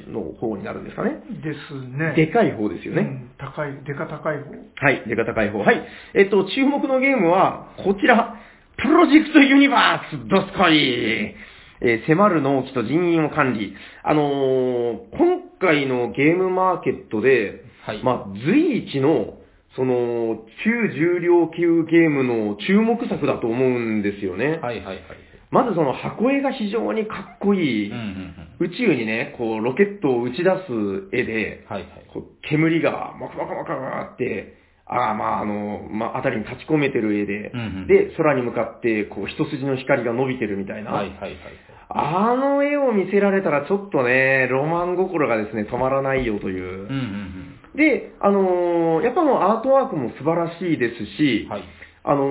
の方になるんですかね。ですね。でかい方ですよね。うん高い、でか高い方。はい、でか高い方。はい。えっと、注目のゲームは、こちら。プロジェクトユニバースドスコイえー迫る納期と人員を管理。あのー今回のゲームマーケットで、はいまあ、随一の、その、中重量級ゲームの注目作だと思うんですよね。はいはいはい。まずその箱絵が非常にかっこいい。宇宙にね、こう、ロケットを打ち出す絵で、はいはい。こう煙が、もくもくもくもくって、ああ、まあ、あの、まあ、あたりに立ち込めてる絵で、うんうんで、空に向かって、こう、一筋の光が伸びてるみたいな、はいはいはい。あの絵を見せられたら、ちょっとね、ロマン心がですね、止まらないよという。うんうんで、あのーやっぱもうアートワークも素晴らしいですし。あの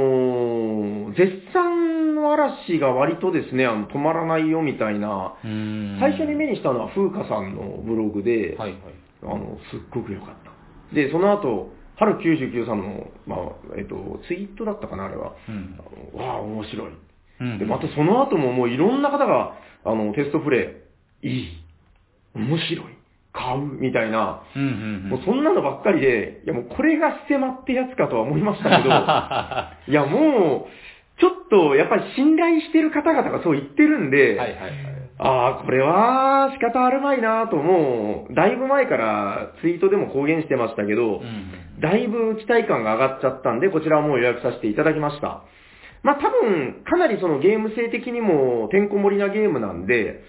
ー絶賛の嵐が割とですね、あの止まらないよみたいな。最初に目にしたのは風花さんのブログで、はいはい。あの、すっごく良かった。で、その後、春99さんの、まあ、えっと、ツイートだったかな、あれは。うん。あのわあ、面白い。うん。で、またその後ももういろんな方が、あの、テストプレイ、いい、面白い、買う、みたいな、うんうんうん。もうそんなのばっかりで、いやもうこれがステマってやつかとは思いましたけど、いやもう、ちょっとやっぱり信頼してる方々がそう言ってるんで、はいはいはい。ああ、これは仕方あるまいなともう、だいぶ前からツイートでも公言してましたけど、うんうん。だいぶ期待感が上がっちゃったんで、こちらはもう予約させていただきました。まあ多分、かなりそのゲーム性的にもてんこ盛りなゲームなんで、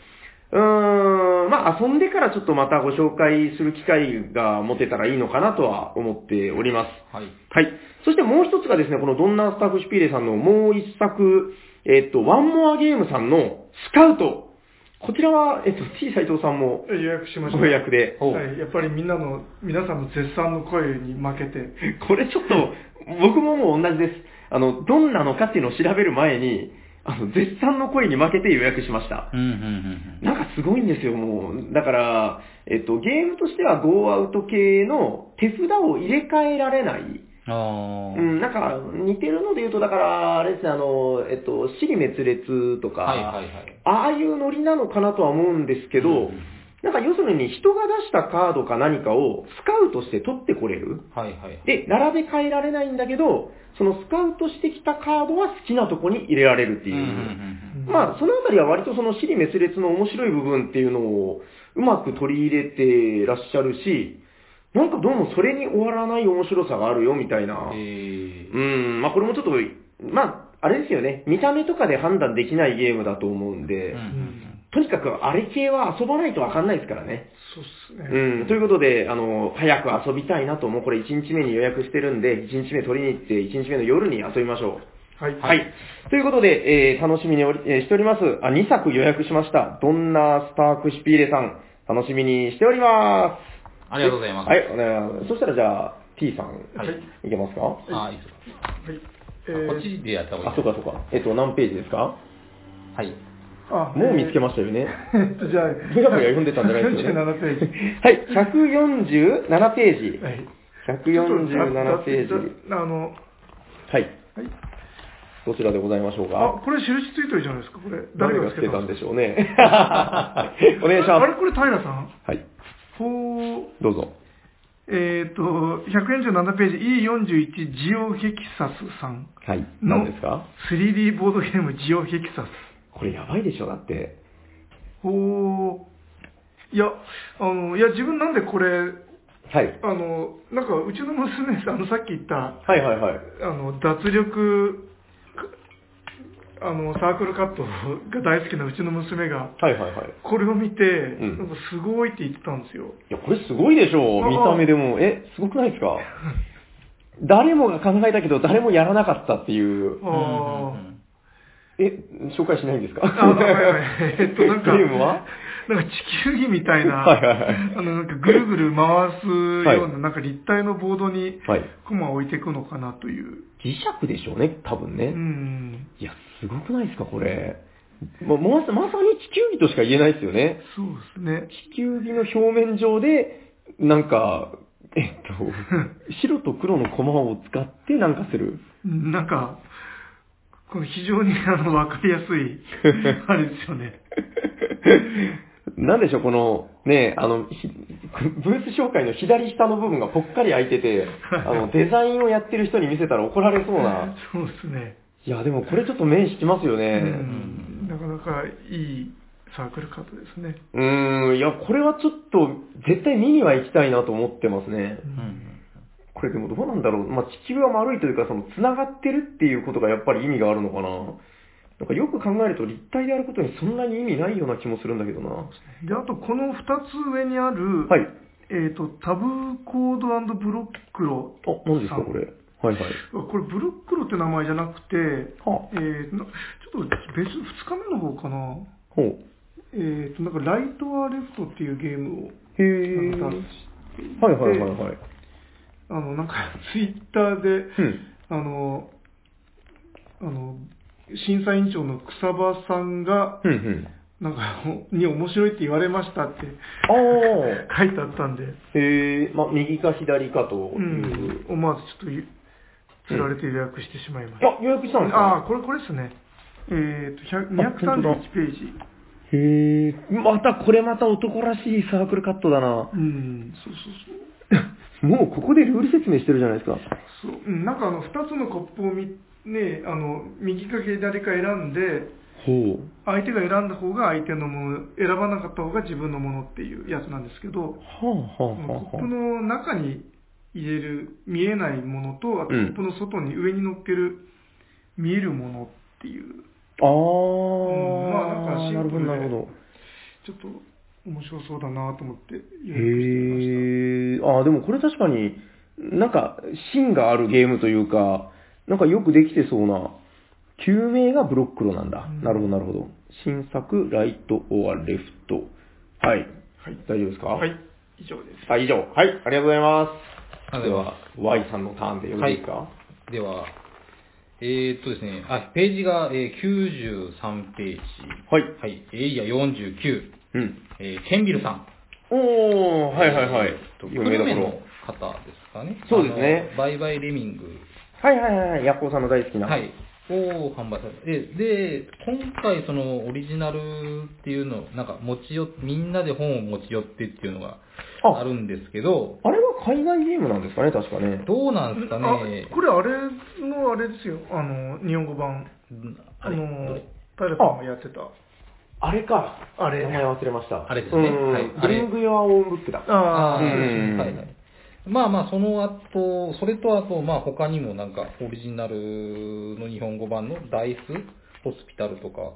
うーん、まあ遊んでからちょっとまたご紹介する機会が持てたらいいのかなとは思っております。はい。はい。そしてもう一つがですね、このドンナースタッフシュピーレさんのもう一作、えっと、ワンモアゲームさんのスカウト。こちらは、えっと、T 斎藤さんも予約しました。ご予約で。はい、やっぱりみんなの、皆さんの絶賛の声に負けて、これちょっと、僕ももう同じです。あの、どんなのかっていうのを調べる前に、あの、絶賛の声に負けて予約しました。うんうんうんなんかすごいんですよ、もう。だから、えっと、ゲームとしてはゴーアウト系の手札を入れ替えられない。あ。うん、なんか似てるので言うと、だから、あれですね、あの、えっと、死に滅裂とか、はいはいはい。ああいうノリなのかなとは思うんですけど、うんなんか要するに人が出したカードか何かをスカウトして取ってこれる。はいはい。で、並べ替えられないんだけど、そのスカウトしてきたカードは好きなとこに入れられるっていう。うんうんまあ、そのあたりは割とその死に滅裂の面白い部分っていうのをうまく取り入れてらっしゃるし、なんかどうもそれに終わらない面白さがあるよみたいな。うん。まあこれもちょっと、まあ、あれですよね。見た目とかで判断できないゲームだと思うんで、ー。うんとにかくあれ系は遊ばないとわかんないですからね。そうっすね。うん、ということで、あの、早く遊びたいなと、もうこれ1日目に予約してるんで、1日目取りに行って、1日目の夜に遊びましょう。はい。はい。ということで、えー楽しみにおり、えーしております。あ、2作予約しました。どんなスタークシュピーレさん、楽しみにしておりまありがとうございます。す。はい、お願いします。そしたらじゃあ、T さん、はいいけますか？あ、いいですか。はい。えーこっちでやった方がいいあ、そうかそうか。えっと、何ページですか？はい。あもう見つけまましたよね。えーっと、じゃあ、ぶやぶや読んでたんじゃないですよね。47ページ。はい、147ページ。はい。147ページ。あの、はい。はい。どちらでございましょうあか、これ印ついてるじゃないですか、これ。誰がつけたんでしょうね。お願いしあれ、ます。これ平さん？はい、ほう、どうぞ。えっ、と、147ページ E41 ジオヘキサスさんはい。の何ですか？3D ボードゲームジオヘキサス。これやばいでしょ、だって。ほう、いや、あの、いや、自分なんでこれ、はい。あの、なんか、うちの娘さん、あの、さっき言った、はいはいはい。あの、脱力、あの、サークルカットが大好きなうちの娘が、はいはいはい。これを見て、んなんかすごいって言ってたんですよ。いや、これすごいでしょあ見た目でも。え、すごくないですか？誰もが考えたけど、誰もやらなかったっていう。ああ、え、紹介しないんですか？あ、はいはい。えっと、なんか、ゲームは？なんか地球儀みたいな、はいはいはいあの、なんかぐるぐる回すような、はいなんか立体のボードにはい。コマを置いていくのかなという。磁石でしょうね、多分ね。うん。いや、すごくないですか、これ。ままさまさに地球儀としか言えないですよね。そうですね。地球儀の表面上で、なんか、えっと、白と黒の駒を使ってなんかする。なんか、この非常にあの分かりやすい、あれですよね。なんでしょう、この、ね、あの、ひブース紹介の左下の部分がぽっかり開いてて、あの、デザインをやってる人に見せたら怒られそうな。そうですね。いや、でもこれちょっと目引きますようね。ん。なかなかいいサークルカードですね。うーん、いや、これはちょっと、絶対見には行きたいなと思ってますね。うん。これでもどうなんだろう。まあ、地球は丸いというか、その、繋がってるっていうことがやっぱり意味があるのかな。なんかよく考えると立体であることにそんなに意味ないような気もするんだけどな。はで、あとこの2つ上にある、い。えっ、と、タブコードブロックロ。あ、何ですか、これ。はいはい。これブロックロって名前じゃなくて、はえー、なちょっと別、2日目の方かな。ほう。えっ、と、なんかライトアレフトっていうゲームをへー。なんかはいはいはいはい。あの、なんか ツイッターで、うん。あの、あの、審査委員長の草場さんが、うんうん。なんか、に面白いって言われましたってああ。書いてあったんで、へえ、まあ、右か左かとういう。ん、思わずちょっとゆ釣られて予約してしまいました。あ、予約したんですああ、かこれ、これですね。えっ、と、100あ本当だ231ページ。へえ、また、これまた男らしいサークルカットだな。うん、そうそうそう。もうここでルール説明してるじゃないですか。そううんなんかあの、2つのコップをみ、ね、あの、右か左か選んで、ほう。相手が選んだ方が相手のもの、選ばなかった方が自分のものっていうやつなんですけど、はあはあコはあはップの中に入れる見えないものと、あとコうんップの外に上に乗っける見えるものっていう、あ。あうんまあなんかシンプルでなるほど。ちょっと面白そうだなと思って予約してみましへえ、ああ、でもこれ確かに、なんか、芯があるゲームというか、なんかよくできてそうな、救命がブロックロなんだ。うんなるほど、なるほど。新作、ライト、オア、レフト。はい。た。はい。大丈夫ですか？はい。以上です。あ、以上。はい、ありがとうございます。でありがとうございまは、Y さんのターンでよろしいですか、では、えー、っとですね、あ、ページが、えー93ページ。はい。はい。エイヤ49。うん。えーケンビルさん。おー、はいはいはい。有名どころ久留米の。方ですかね。そうですねあのバイバイレミング。はいはいはい、ヤッコーさんの大好きな。はい。を販売されて、で、で今回そのオリジナルっていうの、なんか持ち寄っみんなで本を持ち寄ってっていうのがああるんですけど、あれは海外ゲームなんですかね、確かね。どうなんですかね。あこれあれのあれですよ。あの、日本語版。ああれどのれ、平さんがやってた。あれか。あれ名前忘れました。あれですねうんはいブリング・ヨア・オン・ブックだ。ああ、ーうんはいはい。まあまあ、その後、それとあと、まあ他にもなんか、オリジナルの日本語版のダイスホスピタルとか、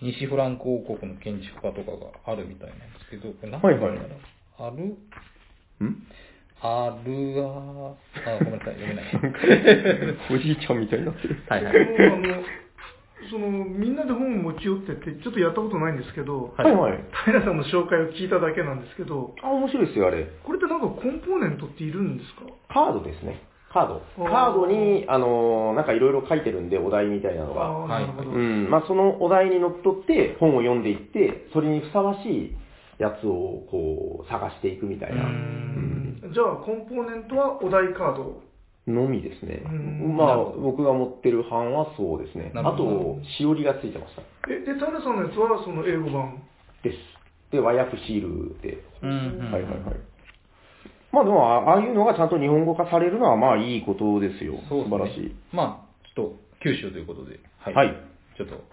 西フランク王国の建築家とかがあるみたいなんですけど、これ何て言うんだろうある、ん？あるあ、あ、ごめんなさい、読めない。おじいちゃんみたいになってる。はいはい。その、みんなで本を持ち寄ってって、ちょっとやったことないんですけど、はいはい。平さんの紹介を聞いただけなんですけど、あ、面白いですよ、あれ。これってなんかコンポーネントっているんですか？カードですね。カード。カードに、あのーなんかいろいろ書いてるんで、お題みたいなのが。ああ、なるほど。うん。まあ、そのお題にのっとって、本を読んでいって、それにふさわしいやつを、こう、探していくみたいな。ううんじゃあ、コンポーネントはお題カード。のみですねうん。まあ、僕が持ってる版はそうですね。あと、しおりがついてました。え、で、平さんのやつはその英語版？です。で、和訳シールで。はいはいはい。まあでも、あああいうのがちゃんと日本語化されるのは、まあいいことですよ。そうですね素晴らしい。まあ、ちょっと、九州ということで、はい。はいちょっと、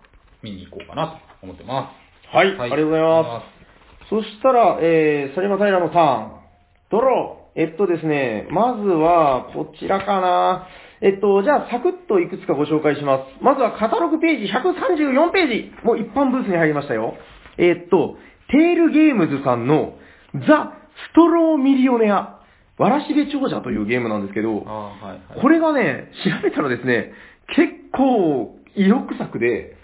見に行こうかなと思ってます。はい、ありがとうございます。そしたら、えー、サリマタイラのターン。ドロー。えっとですね、まずは、こちらかな。えっと、じゃあ、サクッといくつかご紹介します。まずは、カタログページ134ページ。もう一般ブースに入りましたよ。えっと、テールゲームズさんの、ザ・ストローミリオネア。わらしべ長者というゲームなんですけど、はいはい。これがね、調べたらですね、結構、意欲作で。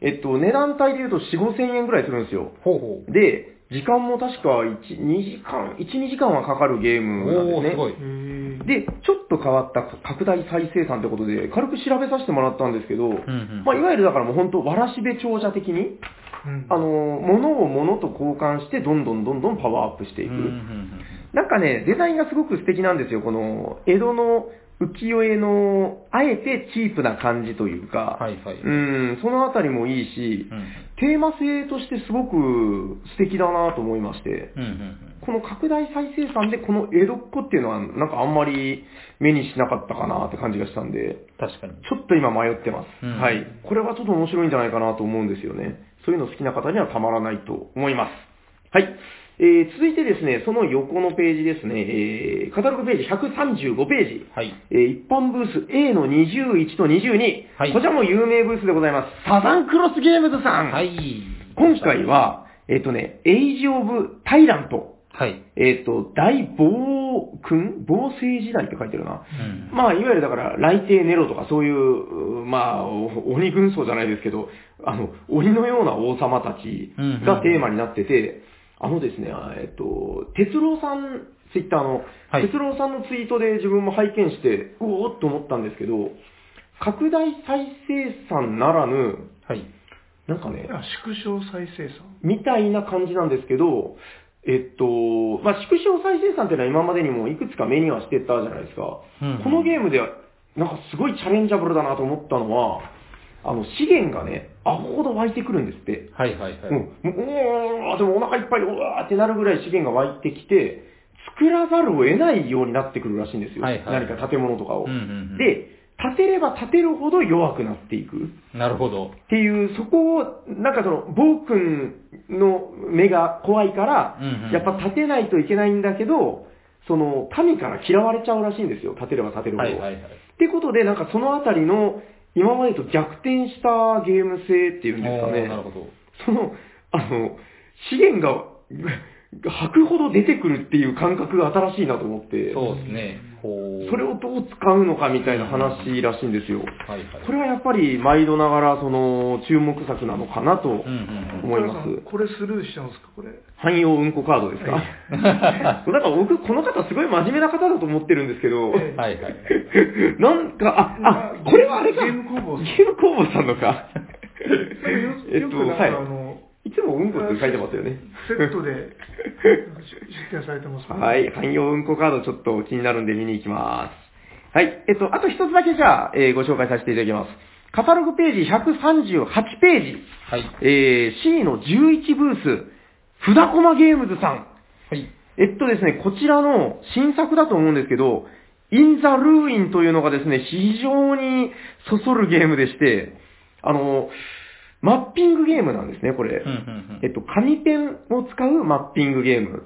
えっと、値段帯で言うと4、5千円ぐらいするんですよ。ほうほう。で、時間も確か1、2時間、1、2時間はかかるゲームなんですね。すで、ちょっと変わった拡大再生産ってことで、軽く調べさせてもらったんですけど、うんうん。まあ、いわゆるだからもう本当、わらしべ長者的に、うんあの、物を物と交換して、どんどんどんどんパワーアップしていく。うんうんうんなんかね、デザインがすごく素敵なんですよ。この、江戸の浮世絵の、あえてチープな感じというか、はいはい。うん、そのあたりもいいし、うんテーマ性としてすごく素敵だなと思いまして、うんうんこの拡大再生産でこの江戸っ子っていうのはなんかあんまり目にしなかったかなって感じがしたんで、確かに。ちょっと今迷ってます。うんはい。これはちょっと面白いんじゃないかなと思うんですよね。そういうの好きな方にはたまらないと思います。はい。えー、続いてですね、その横のページですね、えー、カタログページ135ページ。はい。えー一般ブース A の21と22。はいこちらも有名ブースでございます。サザンクロスゲームズさん。はい。今回、は、えっ、とね、エイジ・オブ・タイラント。はい。えっ、と、大暴君？暴政時代って書いてるな。うん。まあ、いわゆるだから、雷帝ネロとかそういう、うまあ、お鬼軍曹じゃないですけど、あの、鬼のような王様たちがテーマになってて、あのですね、えっと、哲郎さん、ツイッターの、はい哲郎さんのツイートで自分も拝見して、うおーっと思ったんですけど、拡大再生産ならぬ、はい。なんかね、あ縮小再生産。みたいな感じなんですけど、えっと、まあ、縮小再生産っていうのは今までにもいくつか目にはしてたじゃないですか。うんこのゲームでは、なんかすごいチャレンジャブルだなと思ったのは、あの、資源がね、アホほど湧いてくるんですって。はいはいはい。うん、もう、うーでもお腹いっぱいで、うわーってなるぐらい資源が湧いてきて、作らざるを得ないようになってくるらしいんですよ。はいはい何か建物とかを。うんうんうんで、建てれば建てるほど弱くなっていく。なるほど。っていう、そこを、なんかその、暴君の目が怖いから、うんうんやっぱ立てないといけないんだけど、その、民から嫌われちゃうらしいんですよ。立てれば立てるほど。はいはいはい。ってことで、なんかそのあたりの、今までと逆転したゲーム性っていうんですかね。なるほど。その、あの、資源が、吐くほど出てくるっていう感覚が新しいなと思って、そうですね。それをどう使うのかみたいな話らしいんですよ。はいはい。これはやっぱり毎度ながら、その、注目作なのかなと。思いますこれスルーしちゃうんですか、これ？汎用うんこカードですか？だから僕、この方すごい真面目な方だと思ってるんですけど、えはいはい。なんか、あ、あ、これはあれか。ゲーム工房さんゲーム工房さんのか。えっとよくなんかはいあの、いつもうんこって書いてますよね。セットで出店されてますね。はい。汎用うんこカードちょっと気になるんで見に行きます。はい。えっと、あと一つだけじゃあ、えーご紹介させていただきます。カタログページ138ページ。はい。えー C の11ブース、札駒ゲームズさん。はい。えっとですね、こちらの新作だと思うんですけど、In the Ruin というのがですね、非常にそそるゲームでして、あの、マッピングゲームなんですね、これ。うんうんうんえっと、紙ペンを使うマッピングゲーム。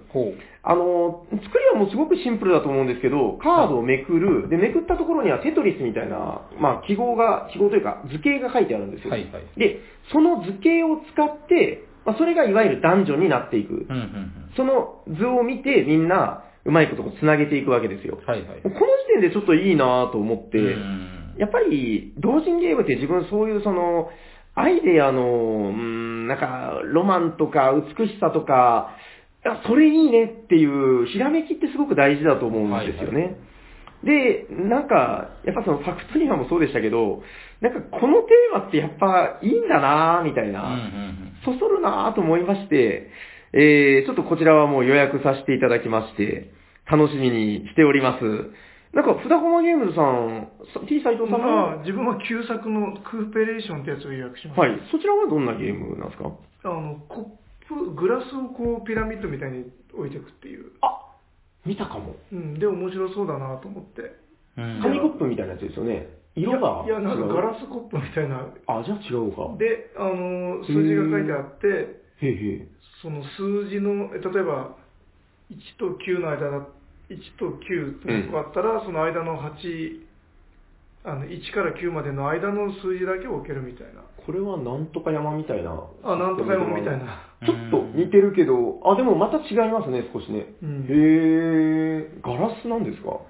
あの、作りはもうすごくシンプルだと思うんですけど、カードをめくる、で、めくったところにはテトリスみたいな、まあ、記号が、記号というか図形が書いてあるんですよ。はいはいで、その図形を使って、まあ、それがいわゆるダンジョンになっていく。うんうんうん。その図を見てみんな、うまいことを繋げていくわけですよ。はいはい。この時点でちょっといいなと思って、うんやっぱり、同人ゲームって自分そういうその、アイデアの、うーん、なんか、ロマンとか美しさとか、あそれいいねっていう、ひらめきってすごく大事だと思うんですよね。で、なんか、やっぱそのファクトリアもそうでしたけど、なんかこのテーマってやっぱいいんだなみたいうんうんな、うん。そそるなと思いまして、えー、ちょっとこちらはもう予約させていただきまして、楽しみにしております。なんか、札駒ゲームズさん、さ T 斎藤さんまあ、も、自分は旧作のクーペレーションってやつを予約しました。はい、そちらはどんなゲームなんですか？あの、コップ、グラスをこうピラミッドみたいに置いていくっていう。あ、見たかも。うん、で、面白そうだなと思って。うん紙コップみたいなやつですよね。色がいや、いやなんかガラス。スコップみたいな。あ、じゃあ違うか。で、あの、数字が書いてあって、へいへい。その数字の、え例えば、1と9の間だ、1と9と個あったら、その間の8、あの、1から9までの間の数字だけを置けるみたいな。これはなんとか山みたいな。あ、なんとか山みたいな。ちょっと似てるけど、あ、でもまた違いますね、少しね。うんへー、ガラスなんですか？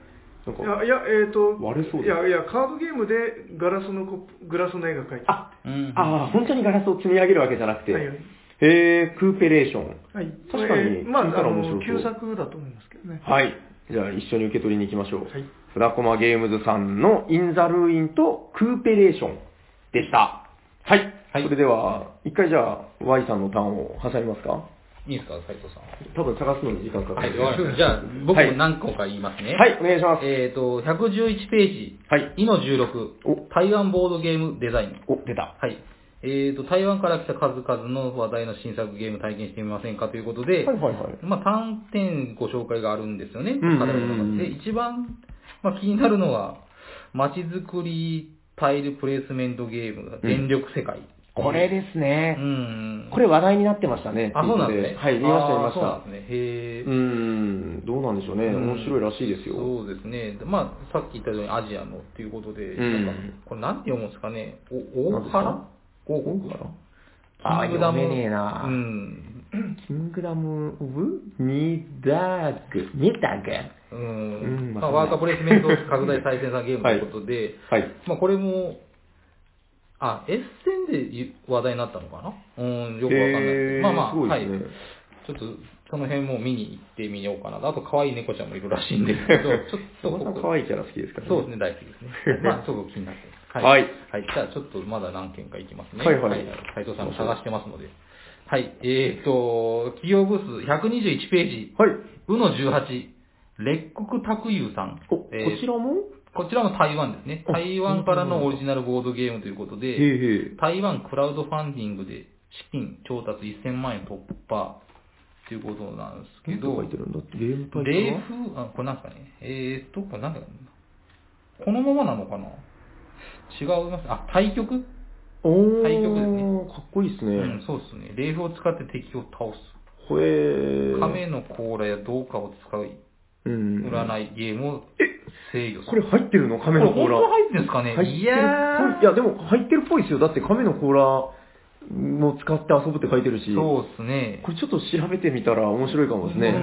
いや、いや、えっ、と、割れそういや、いや、カードゲームでガラスのコグラスの絵が描いてああ、うんああ、本当にガラスを積み上げるわけじゃなくて。はいはいへえ、クーペレーション。はい。確かにえーまあ、あの、旧作だと思いますけどね。はい。じゃあ一緒に受け取りに行きましょう。はい船駒ゲームズさんのインザルーインとクーペレーションでした。はい。はいそれでは、一回じゃあ Y さんのターンを挟みますか？いいですか、斉藤さん。多分探すのに時間かかはい、る。わかりました。じゃあ、僕も何個か言いますね。はい、お願いします。えっ、と、111ページ。はい。イノ16お。台湾ボードゲームデザイン。お、出た。はい。えーと、台湾から来た数々の話題の新作ゲーム体験してみませんかということで、はいはいはい、まあ、3点ご紹介があるんですよね、うん、で一番、まあ、気になるのは、街づくりタイルプレイスメントゲーム、電力世界。うんこれですね、うん。これ話題になってましたね。あ、そうなんですね。はい、見ました、見ました。そうなんですね。へうん。どうなんでしょうね、うん。面白いらしいですよ。そうですね。まあ、さっき言ったようにアジアのっていうことで、うん、これなんて読むんですかね。お、大原？5、5かなああ、読めねえな。うん。キングダム・オブ・ニダーグ。ニダーグ？うん。まあ、ワーカープレイスメント拡大再生産ゲームということで、はい、はい、まあ、これも、あ、エッセンで話題になったのかな？うん、よくわかんない。えー、まあまあ、ね、はい。ちょっと、その辺も見に行ってみようかな。あと、可愛い猫ちゃんもいるらしいんですけど、ちょっと。可愛いキャラ好きですからね。そうですね、大好きですね。まあ、ちょっと気になってます。はいはい。じゃあ、ちょっとまだ何件かいきますね。はいはい斉藤さんも探してますので。はい。えーと、企業ブース121ページ。はい。うの18、列国拓友さん。お、こえーちらも？こちらも台湾ですね。あ台湾からのオリジナルボードゲームということへで、えへえ。台湾クラウドファンディングで資金調達1000万円突破ということなんですけど、どう書いてるんだってゲームタイトル冷は風、あ、これなんですかね。えーっと、これなんだこのままなのかな？違います。あ、対局おー、対局ですねかっこいいですね。うん、そうですね。冷風を使って敵を倒す。ほえー。亀の甲羅や銅貨を使い、うん。占いゲームを制御すこれる。入ってるの？亀の甲羅。これ本当入ってるんですかね？いいやーいや、でも入ってるっぽいですよ。だって亀の甲羅も使って遊ぶって書いてるし。そうですね。これちょっと調べてみたら面白いかもですね。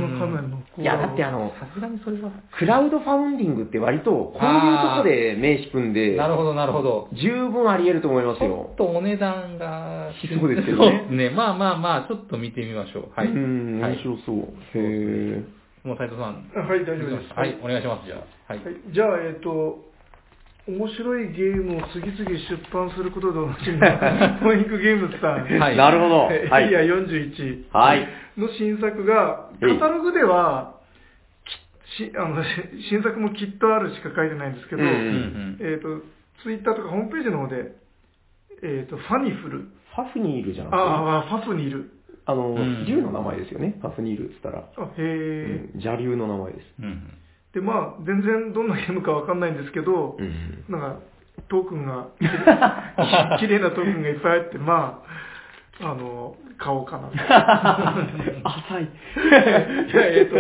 いや、だってあの、さすがにそれは、クラウドファウンディングって割と、こういうとこで名引くんで、なるほど、なるほど。十分あり得ると思いますちょよっ。とお値段が。しそうですけどねそうですね。まあまあまあ、ちょっと見てみましょう。はい。うん、はい面白そう。へもう斉藤さん。あはい大丈夫ですはい、お願いします、じゃあ。はい。はい、じゃあ、えっ、と、面白いゲームを次々出版することでおなじみのポインクゲームズさん、ーはいなるほど。えはい。エリア41はい。の新作が、カタログでは、きしあのし新作もきっとあるしか書いてないんですけど、うんうんうんえっ、と、ツイッターとかホームページの方で、えっ、と、ファニフル、ファフニールじゃなくて、ああ、ファフニル、あの、うん竜の名前ですよね？ファフニールって言ったら。あへえ、うん邪竜の名前です。うん。で、まあ、全然どんなゲームかわかんないんですけど、うん。なんか、トークンが、きれいなトークンがいっぱいあって、まあ、あの、買おうかなと。浅い。いや、えっ、と、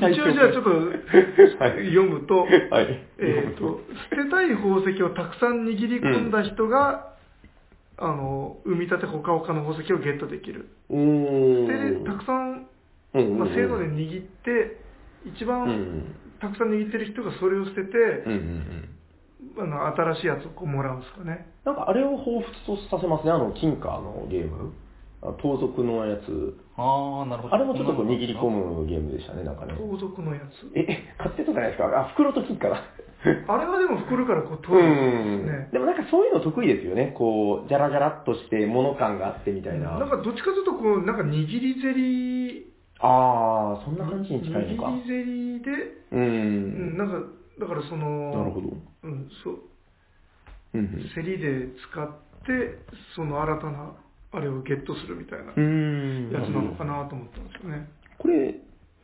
最初一応じゃあちょっとはい読むと、はい。えっ、と、捨てたい宝石をたくさん握り込んだ人が、あの、生み立てほかほかの宝石をゲットできる。で、たくさん、うんうんうんまあ、せーので握って、一うんう番ん。たくさん握ってる人がそれを捨てて、うんうんうん。あの、新しいやつをこうもらうんですかね。なんかあれを彷彿とさせますね、あの、金貨のゲーム。あ盗賊のやつ。ああ、なるほど。あれもちょっとこう握り込むゲームでしたね、なんかね。盗賊のやつ。え、買ってたじゃないですか？あ、袋と金貨だ。あれはでも袋からこうう取るんんですね。でもなんかそういうの得意ですよね。こう、じゃらじゃらっとして物感があってみたいな。なんかどっちかというと、こう、なんか握りゼリー、ああ、そんな感じに近いのか握。りゼリーで、ううん、ん。なんか、だからその、なるほど。うん、そう、うん競りで使って、その新たな、あれをゲットするみたいなうん。やつなのかなと思ったんですよね。これ、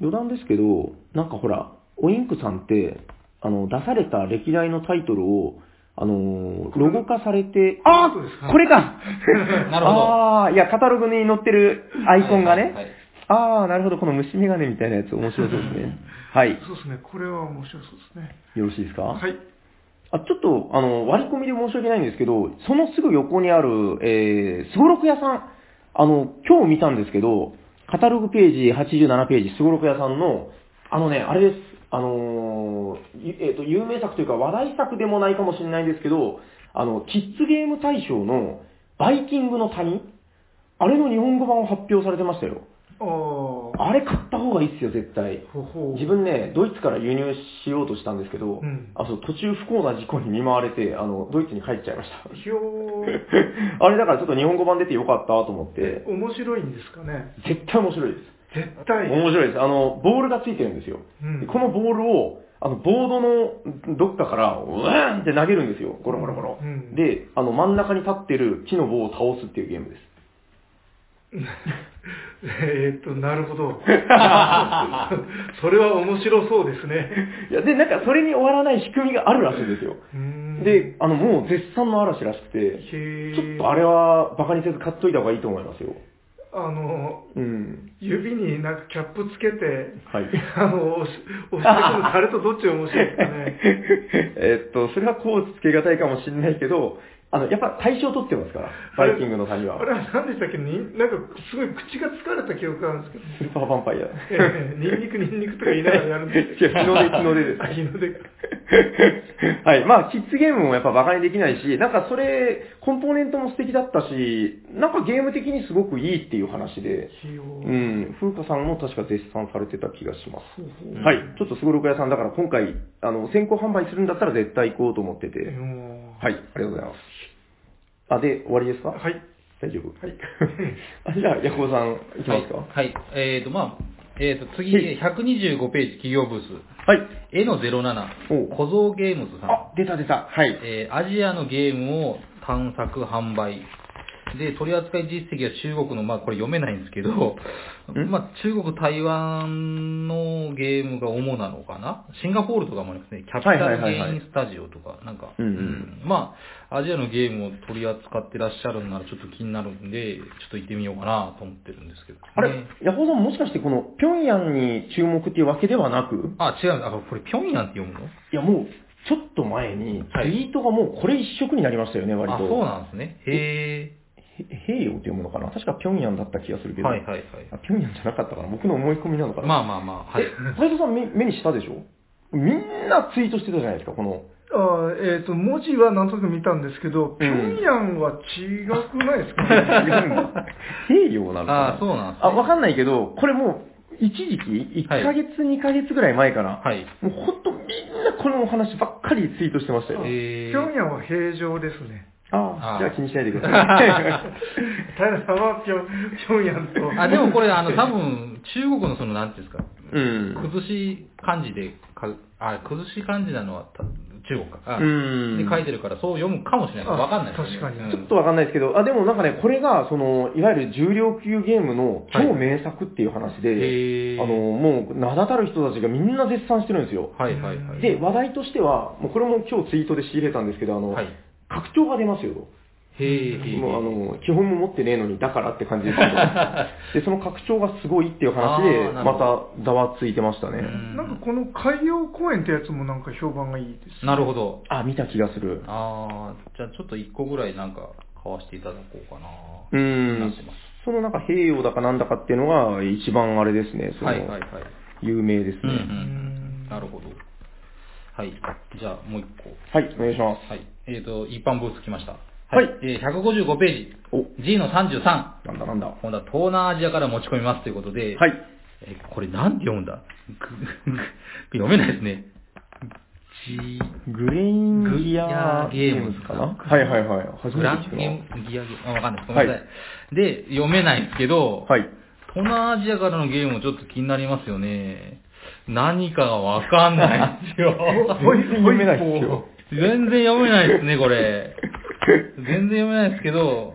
余談ですけど、なんかほら、オインクさんって、あの、出された歴代のタイトルを、あのー、ロゴ化されて、あそうですこれか なるほどああ、いや、カタログに載ってるアイコンがね。はいはいはいああ、なるほど、この虫眼鏡みたいなやつ面白そうですね。はい。そうですね、これは面白そうですね。よろしいですか？はい。あ、ちょっと、あの、割り込みで申し訳ないんですけど、そのすぐ横にある、えー、すごろく屋さん、あの、今日見たんですけど、カタログページ87ページ、すごろく屋さんの、あのね、あれです。あのーいえっ、と、有名作というか話題作でもないかもしれないんですけど、あの、キッズゲーム大賞のバイキングの谷あれの日本語版を発表されてましたよ。あれ買った方がいいっすよ、絶対。ほほう自分ね、ドイツから輸入しようとしたんですけど、うんあそう途中不幸な事故に見舞われて、あの、ドイツに帰っちゃいました。ひょー あれだからちょっと日本語版出てよかったと思って、面白いんですかね？絶対面白いです。絶対。面白いです。あの、ボールがついてるんですよ。うんでこのボールを、あの、ボードのどっかから、うわーんって投げるんですよ。ゴロゴロゴロ。うんで、あの、真ん中に立ってる木の棒を倒すっていうゲームです。えーっと、なるほど。それは面白そうですね。いや、で、なんかそれに終わらない仕組みがあるらしいんですよ。で、あの、もう絶賛の嵐らしくて、ちょっとあれはバカにせず買っといた方がいいと思いますよ。あの、うん。指になんかキャップつけて、はい。あの、押し押してくるあれとどっちが面白いですかね。えっと、それはこうつけがたいかもしれないけど、あの、やっぱ対象取ってますから、バイキングの谷はあ。れは何でしたっけ？になんかすごい口が疲れた記憶があるんですけど、スーパーヴァンパイア。ええニンニクニンニクとか言いながらやるんです違う 日の出日の出ですあ日の出か。はい。まあ、キッズゲームもやっぱバカにできないし、なんかそれ、コンポーネントも素敵だったし、なんかゲーム的にすごくいいっていう話で、う。ん、風花さんも確か絶賛されてた気がします。はい。ちょっとすごろく屋さんだから今回、あの、先行販売するんだったら絶対行こうと思ってて。はい。ありがとうございます。あ、で、終わりですか？はい。大丈夫？はい。あじゃあ、ヤコウさん、いきますかはい。はいえーと、まあ、えーと、次、はい125ページ企業ブース。はい。絵の07おう、小僧ゲームズさん。あ、出た出た。はい。えーアジアのゲームを探索販売。で、取扱い実績は中国の、まあこれ読めないんですけど、ん？まあ中国、台湾のゲームが主なのかな？シンガポールとかもありますね。キャピタルゲインスタジオとか、なんか、うんうんまあ、アジアのゲームを取り扱ってらっしゃるんならちょっと気になるんで、ちょっと行ってみようかなと思ってるんですけど、ね。あれ、ヤコウさんもしかしてこの、ピョンヤンに注目っていうわけではなく、あ、違う、あ、これピョンヤンって読むの？いやもう、ちょっと前に、ツはい。イートがもうこれ一色になりましたよね、割あ、と。そうなんですね。へへ平洋って読むのかな？確かピョンヤンだった気がするけー。ど。はいはいはい。あピョンヤンじゃなかったかな？僕の思い込みなのかな？まあまあまあ、はい。え、斉藤さん目目にしたでしょ？みんなツイートしてたじゃないですか、この。あえっ、と、文字はなんとなく見たんですけど、ピョンヤンは違くないですか、違うんだ。平洋なのかな？あそうなんですねあ、わかんないけど、これもう、一時期、1はいヶ月、2ヶ月ぐらい前かな？はい。もうほんとみんなこのお話ばっかりツイートしてましたよ。えピョンヤンは平常ですね。ああ、あじゃあ気にしないでくださ平 さんはピョンピョンヤンと。あ、でもこれ、あの、多分、中国のその、なんていうんですか、い。うん。崩し漢字でか、あ、崩し漢字なのはた中国か。あうんで書いてるから、そう読むかもしれない。わかんないですよねあ確かにうんちょっとわかんないですけど、あ、でもなんかね、これが、その、いわゆる重量級ゲームの超名作っていう話で、へーあの、もう、名だたる人たちがみんな絶賛してるんですよ。はいはいはい。で、話題としては、もうこれも今日ツイートで仕入れたんですけど、あの、はい。拡張が出ますよと。へーへーもうあの、基本も持ってねえのに、だからって感じですけど、で、その拡張がすごいっていう話で、またざわついてましたね。うんなんかこの海洋公園ってやつもなんか評判がいいです。なるほど。あ、見た気がする。ああ、じゃあちょっと一個ぐらいなんか買わせていただこうかな。うなっんてます。そのなんか平洋だかなんだかっていうのが一番あれですね、その、はいはいはい。有名ですね。うんう。うんんなるほど。はい。じゃあもう一個。はい、お願いします。はい。えっ、と、一般ブース来ました。はいえー、155ページ。お、G の33。なんだなんだ。今度は東南アジアから持ち込みますということで、はい。えーこれなんて読むんだ？ぐ 読めないですね。G、グレインギアゲームズかな？はいはいはい。初グランめて聞くゲな。ームギアゲーム、あ、わかんないです。ごめんなさい。で、読めないんですけど、はい。東南アジアからのゲームもちょっと気になりますよね。何かがわかんないんで すよ。全然読めないですよ。全然読めないですね、これ。全然読めないですけど、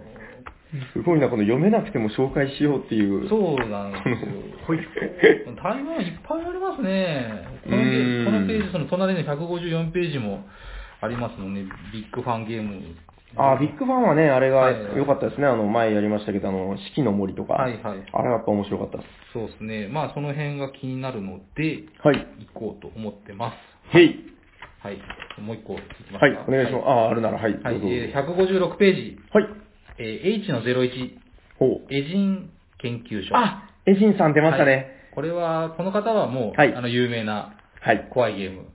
すごいな、この読めなくても紹介しようっていう。そうなんですよ。台湾いっぱいありますね。このペうーんこのページ、その隣の154ページもありますもんね。ビッグファンゲーム。あー、ビッグファンはね、あれがはい良かったですね。あの、前やりましたけど、あの、四季の森とか。はいはいあれはやっぱ面白かったです。そうですね。まあ、その辺が気になるので、はい。行こうと思ってます。へい。はい。もう一個いきますか。はい、お願いします。ああー、あるなら、はい。はい。えー156ページ。はい。えー H の01、ほう。エジン研究所。あ、エジンさん出ましたね。これは、この方はもう、はいあの、有名な、はい。怖いゲーム。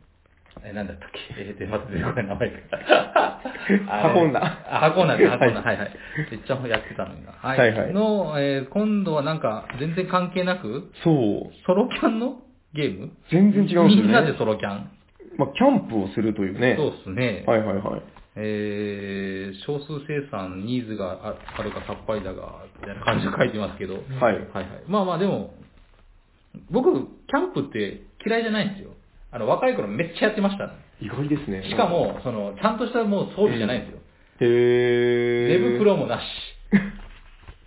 え、なんだったっけ？えー、で、また出てこない名前が。箱女あ、箱女です、箱女。ははいはい。めっちゃやってたのにな。はい。はいはいの、えー今度はなんか、全然関係なく、そう。ソロキャンの？ゲーム？全然違うんですよね。みんなでソロキャン。まあ、キャンプをするというね。そうですね。はいはいはい。えー、少数生産、ニーズがああるかさっぱりだが、みたいな感じで書いてますけど。はい。はいはい。まあまあでも、僕、キャンプって嫌いじゃないんですよ。あの、若い頃めっちゃやってました。意外ですね。しか、も、その、ちゃんとしたもう装備じゃないんですよ。へー。寝袋もなし。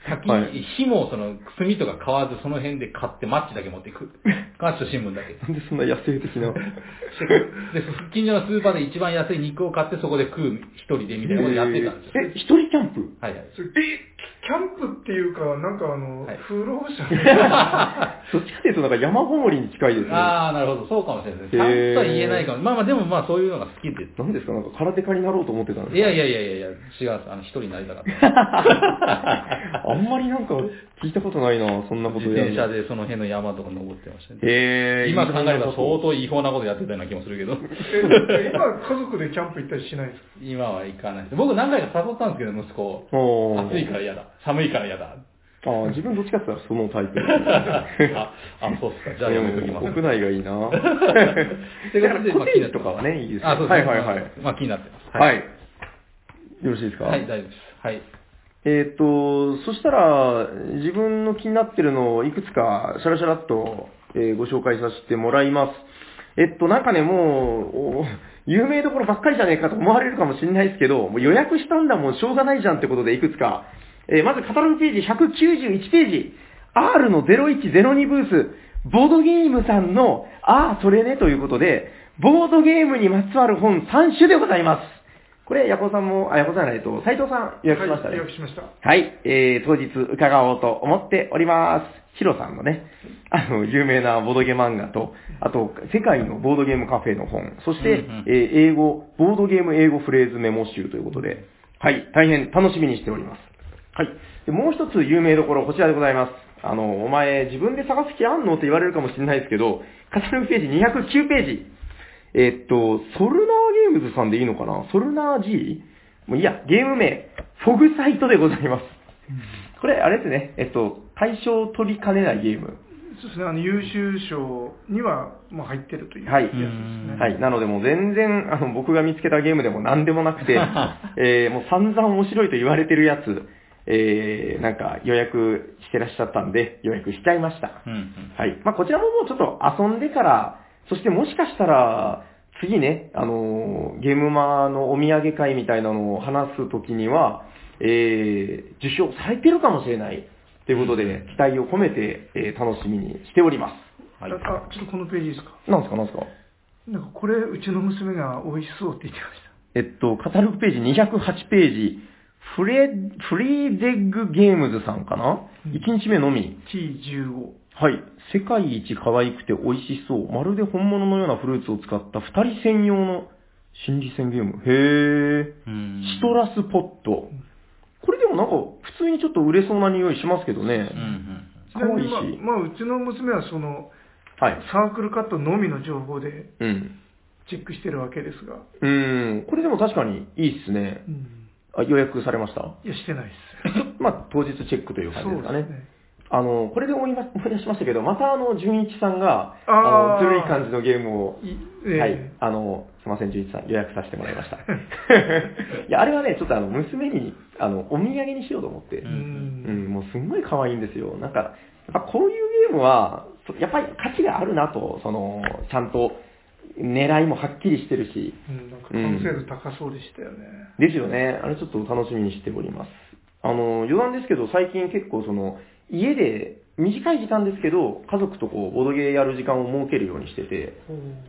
先はいに、火もその、炭とか買わず、その辺で買ってマッチだけ持っていく。マッチと新聞だけ。なんでそんな野生的な。で、近所のスーパーで一番安い肉を買ってそこで食う一人でみたいなことやってたんですよ。え、一人キャンプ？はいはい。え、キャンプっていうか、なんかあの、はい不老者そっちかというとなんか山ごもりに近いですね。ああ、なるほど。そうかもしれないですね。ちゃんとは言えないかも。まあまあ、でもまあそういうのが好きで。なんですか？なんか空手家になろうと思ってたんですか？いやいやいやいや、違う。あの、一人になりたかった。あんまりなんか聞いたことないな、そんなこと自やるの転車でその辺の山とか登ってましたね。へー。今考えれば相当違法なことやってたような気もするけど。え今、家族でキャンプ行ったりしないんですか？今は行かないです。僕何回か誘ったんですけど、息子を。おー暑いから嫌だ。寒いから嫌だ。あー自分どっちかって言ったらそのタイプ。あ、あ、そうっすか。じゃあやめときます。屋内がいいな。ってことで、まあコテージとかはね、いいですねあ、そうですね。はいはいはい。まあ気になってます。はい。よろしいですか？はい、大丈夫です。はい。えっ、と、そしたら、自分の気になってるのをいくつか、シャラシャラっと、えーご紹介させてもらいます。えっと、なんかね、もう、有名どころばっかりじゃねえかと思われるかもしれないですけど、もう予約したんだもんしょうがないじゃんってことでいくつか。えーまずカタログページ191ページ、R の0102ブース、ボードゲームさんの、ああ、それねということで、ボードゲームにまつわる本3種でございます。これ、ヤコさんも、あ、ヤコさんじゃないと、斉藤さん予約しましたね。はい、予約しました。はい、えー、当日伺おうと思っております。ヒロさんのね、あの、有名なボードゲーム漫画と、あと、世界のボードゲームカフェの本、そして、うんうんえー英語、ボードゲーム英語フレーズメモ集ということで、はい、大変楽しみにしております。はい。でもう一つ有名どころ、こちらでございます。あの、お前、自分で探す気あんの？って言われるかもしれないですけど、カタログページ209ページ。えーっと、ソルナーゲームズさんでいいのかな？ソルナー G? もういいや、ゲーム名、フォグサイトでございます。これ、あれですね、えっと、対象を取りかねないゲーム。そうですね、あの、優秀賞には、もう入ってるというはいやつですね。はい。なのでもう全然、あの、僕が見つけたゲームでも何でもなくて、えー、もう散々面白いと言われてるやつ、えー、なんか予約してらっしゃったんで、予約しちゃいました。うんうん。はい。まあ、こちらももうちょっと遊んでから、そしてもしかしたら、次ね、あのーゲームマのお土産会みたいなのを話すときには、えー、受賞されてるかもしれない。ということで、期待を込めて、えー楽しみにしております。はいあ、あちょっとこのページいいですか？なんですか、なんですか？なんかこれ、うちの娘が美味しそうって言ってました。えっと、カタログページ208ページ、フレ、フリーデッグゲームズさんかな、うん ?1 日目のみ。T15。はい。世界一可愛くて美味しそう。まるで本物のようなフルーツを使った二人専用の心理戦ゲーム。へー。うんシトラスポット。これでもなんか普通にちょっと売れそうな匂いしますけどねうん。うん。ちなみに、可愛いしまあ、まあ、うちの娘はその、はい。サークルカットのみの情報でうん。チェックしてるわけですが。うーん。これでも確かにいいっすね。うん。あ予約されました？いや、してないです。まあ当日チェックという感じですかね。そうですね。あの、これで思いま思い出しましたけど、またあの、純一さんが、あーあの、ずるい感じのゲームを、いええはい、あの、すいません、純一さん、予約させてもらいました。いや、あれはね、ちょっとあの、娘に、あの、お土産にしようと思って、ううんん、もうすんごい可愛いんですよ。なんか、やっぱこういうゲームは、そやっぱり価値があるなと、その、ちゃんと、狙いもはっきりしてるし、うん、なんか完成度高そうでしたよね。ですよね。あれちょっと楽しみにしております。あの、余談ですけど、最近結構その、家で、短い時間ですけど、家族とこう、ボードゲーやる時間を設けるようにしてて、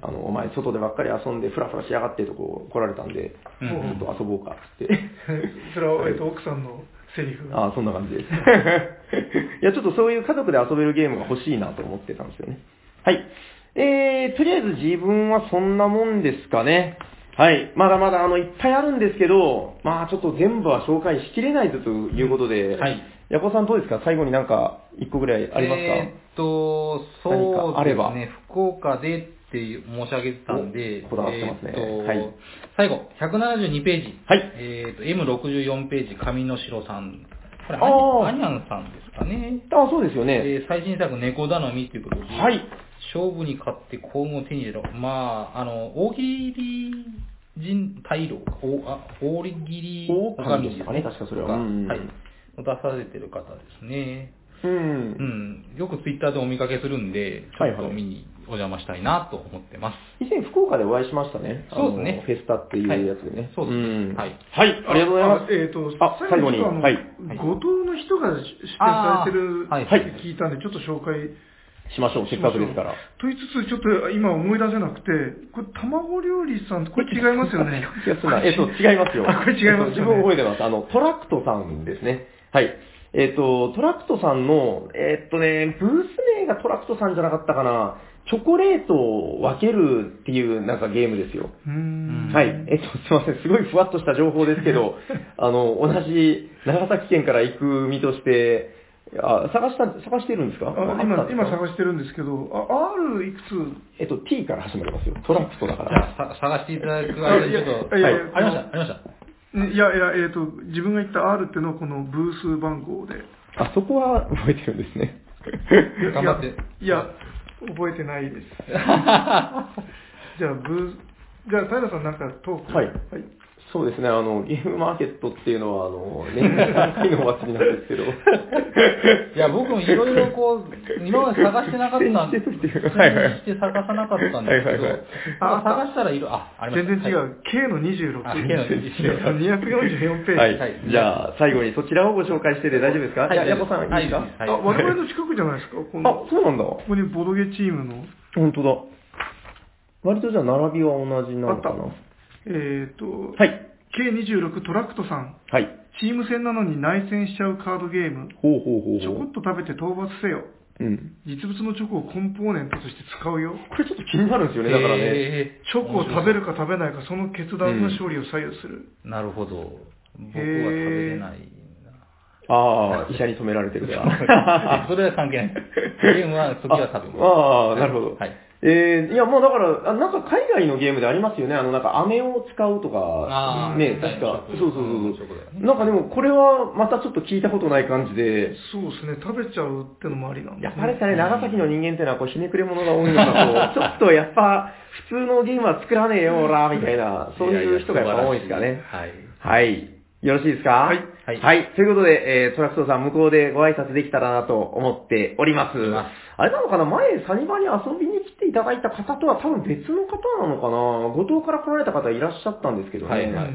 あの、お前外でばっかり遊んでフラフラしやがってとこう来られたんで、うんちょっと遊ぼうかっつって。それは、えっと、奥さんのセリフが。ああ、そんな感じです。いや、ちょっとそういう家族で遊べるゲームが欲しいなと思ってたんですよね。はい。えー、とりあえず自分はそんなもんですかね。はい。まだまだあの、いっぱいあるんですけど、まあちょっと全部は紹介しきれないぞということで、はい。ヤコさんどうですか？最後になんか、一個ぐらいありますか、えーっと、何そうかあればですね、福岡でって申し上げてたんで、おこだわってますねえーとはい最後、172ページ。はいえーと、M64 ページ、上野白さん。これ、アニャンさんですかね。あ、そうですよね。えー最新作、猫頼みということで、はい。勝負に勝って幸運を手に入れろ。まあ、あの、大喜利人大老、大喜利大神でしたかね確かそれははい。出されてる方ですね。う。うんん。よくツイッターでお見かけするんで、ちょっと見にお邪魔したいなと思ってます。以前福岡でお会いしましたね。そうですねフェスタっていうやつでね。はいそうですねんはいはい、ありがとうございます。あえっ、と、あ最後にはい後藤の人が出展されてるって聞いたんで、ちょっと紹介しましょう、せっかくですから。と言いつつ、ちょっと今思い出せなくて、これ、卵料理さん、これ違いますよね。えっと、違いますよ。あ、これ違います自分覚えてます。あの、トラクトさんですね。はい。えっと、トラクトさんの、えっとね、ブース名がトラクトさんじゃなかったかな。チョコレートを分けるっていうなんかゲームですよ。はい。えっと、すいません。すごいふわっとした情報ですけど、あの、同じ長崎県から行く身として、あ、探した、探してるんですか？あ今、今し探してるんですけど、あ、R いくつ？えっと、T から始まりますよ。トラクトだかじら。ゃあ、さ探していただく間にちょっと、あいやいやはいありました、ありました。ねいやいや、えっ、と、自分が言った R っていうのはこのブース番号で。あ、そこは覚えてるんですね。いや頑張って。いや、覚えてないです。じゃあ、ブース、じゃあ、平さんなんかトーク。はいはい。そうですね、あの、ゲームマーケットっていうのは、あの、年に3回のお祭りなんですけど。いや、僕もいろいろこう、今まで探してなかったんで、はいはい伝して探さなかったんですけどはいはいはい、あ探したらいろ、あ、ありました。全然違う。はい K の26。あ K の26 244ページ。はい。はいじゃあ、最後にそちらをご紹介してで大丈夫ですか？はいじゃあ、ヤコさん、いいですか、はいあ、我々の近くじゃないですか？このあ、そうなんだ。ここにボドゲチームの。本当だ。割とじゃあ、並びは同じなのかな？えっ、と、はい。K26 トラクトさん。はい。チーム戦なのに内戦しちゃうカードゲーム。ほうほうほうほう。ちょこっと食べて討伐せよ。うん。実物のチョコをコンポーネントとして使うよ。これちょっと気になるんですよね、だからね。へーチョコを食べるか食べないか、その決断の勝利を左右する。なるほど。僕は食べれないああ、医者に止められてるかな。ら。それは関係ない。ゲームは時は食べます。ああ、なるほど。はい。えー、いや、もうだから、あなんか海外のゲームでありますよね。あの、なんか飴を使うとか、ね、はい確か。食そうそうそうなんかでも、これはまたちょっと聞いたことない感じで、そうですね、食べちゃうってのもありなんですね。やっぱりですね、長崎の人間っていうのはこうひねくれ者が多いのかと、ちょっとやっぱ、普通のゲームは作らねえよ、おら、みたいな、そういう人がやっぱ多いですかね。はい。はい。よろしいですか？はいはいはい。ということで、えー、トラクトーさん向こうでご挨拶できたらなと思っております。ますあれなのかな？前、サニバに遊びに来ていただいた方とは多分別の方なのかな？五島から来られた方いらっしゃったんですけどね。はいはいはい。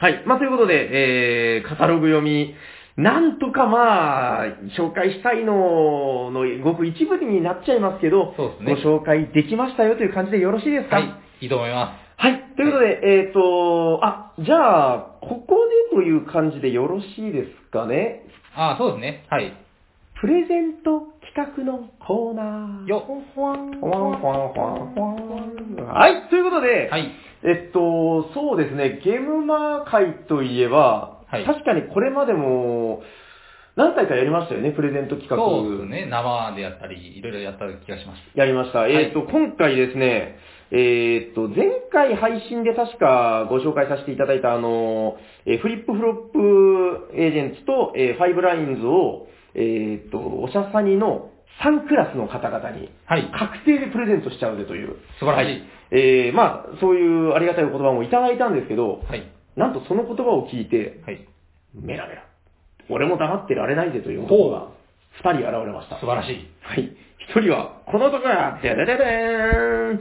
はい。まあ、ということで、えー、カタログ読み、なんとかまあ、紹介したいののごく一部になっちゃいますけど、そうですねご紹介できましたよという感じでよろしいですか？はい。いいと思いまはい。ということで、えっ、と、あ、じゃあ、ここでという感じでよろしいですかね？す。あ、そうですね。はい。プレゼント企画のコーナー。よほわんほわんほわんほわんほわんはい。ということで、はい。えっと、そうですね、ゲームマー界といえば、はい確かにこれまでも、何回かやりましたよね、プレゼント企画。そうですね。生でやったり、いろいろやった気がします。やりました。いえっ、と、今回ですね、えっ、と、前回配信で確かご紹介させていただいたあの、えーフリップフロップエージェンツと、えーファイブラインズを、えっ、と、おしゃさにの3クラスの方々に、はい。確定でプレゼントしちゃうぜという。素晴らしいはえーまあ、そういうありがたいお言葉もいただいたんですけど、はい。なんとその言葉を聞いて、はい。メラメラ、俺も黙ってられないぜという男が2人現れました。素晴らしい。はい。一人は、この男が、ででででーん。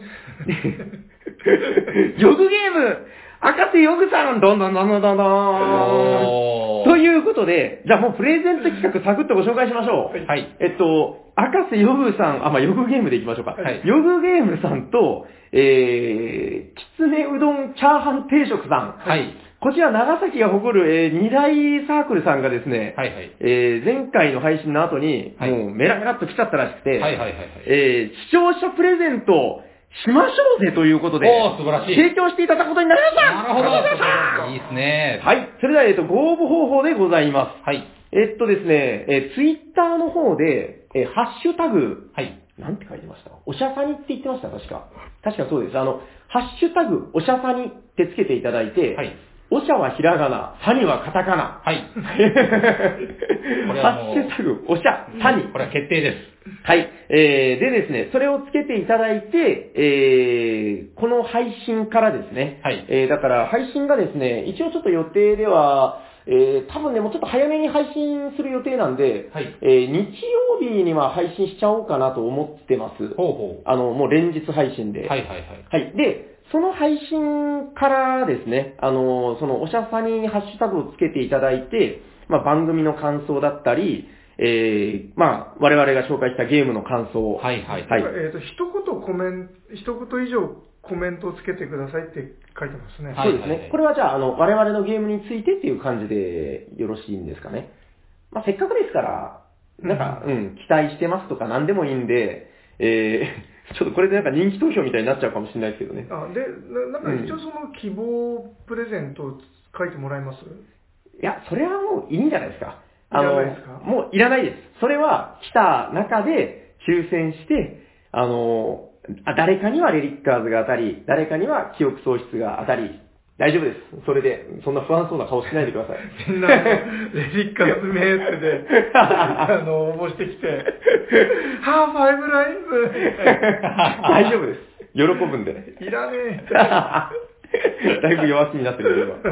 ヨグゲーム、赤瀬ヨグさん、どんどんどんどんどんどおーん。ということで、じゃあもうプレゼント企画サクッとご紹介しましょう。はい。えっと、赤瀬ヨグさん、あ、まあ、ヨグゲームでいきましょうか。はいヨグゲームさんと、えー、きつねうどんチャーハン定食さん。はい。こちら長崎が誇る、えー、二大サークルさんがですね、はいはい。えー前回の配信の後に、はいもうメラメラっと来ちゃったらしくて、はいはいはいはい。えー視聴者プレゼントしましょうぜということで、おー素晴らしい提供していただくことになりましたなるほど。ありがとうございまいいですね。すはい。それでは、えっと、ご応募方法でございます。はい。えっとですね、えー、ツイッターの方で、えーハッシュタグ、はい。なんて書いてました？おしゃさにって言ってました、確か。確かそうです。あの、ハッシュタグ、おしゃさにってつけていただいて、はいおしゃはひらがな、さにはカタカナ。はい。ハッシュタグ、おしゃ、さに。これは決定です。はい。えー、でですね、それをつけていただいて、えー、この配信からですね、はいえー、だから配信がですね、一応ちょっと予定では、えー、多分ね、もうちょっと早めに配信する予定なんで、はいえー、日曜日には配信しちゃおうかなと思ってます。ほうほあの、もう連日配信で。う。はいはいはい。はい。で、その配信からですね、あの、そのおしゃさににハッシュタグをつけていただいて、まあ、番組の感想だったり、えー、まあ、我々が紹介したゲームの感想。はいはいはい。えっ、と、一言コメント、一言以上コメントをつけてくださいって書いてますね。はいそうですね。これはじゃあ、あの、我々のゲームについてっていう感じでよろしいんですかね。まあ、せっかくですから、なんか、うん、期待してますとか何でもいいんで、えー、ちょっとこれでなんか人気投票みたいになっちゃうかもしれないですけどね。あでな、なんか一応その希望プレゼントを書いてもらえます、いや、それはもういいんじゃないですか。いらないですか？もういらないです。それは来た中で抽選して、あの、あ誰かにはレリッカーズが当たり、誰かには記憶喪失が当たり、大丈夫です。それで、そんな不安そうな顔しないでください。みんな、レリッカーズメールで、あの、応募してきて、ハーファイブラインズ 大丈夫です。喜ぶんで。いらねえ。だいぶ弱気になってるよ、今。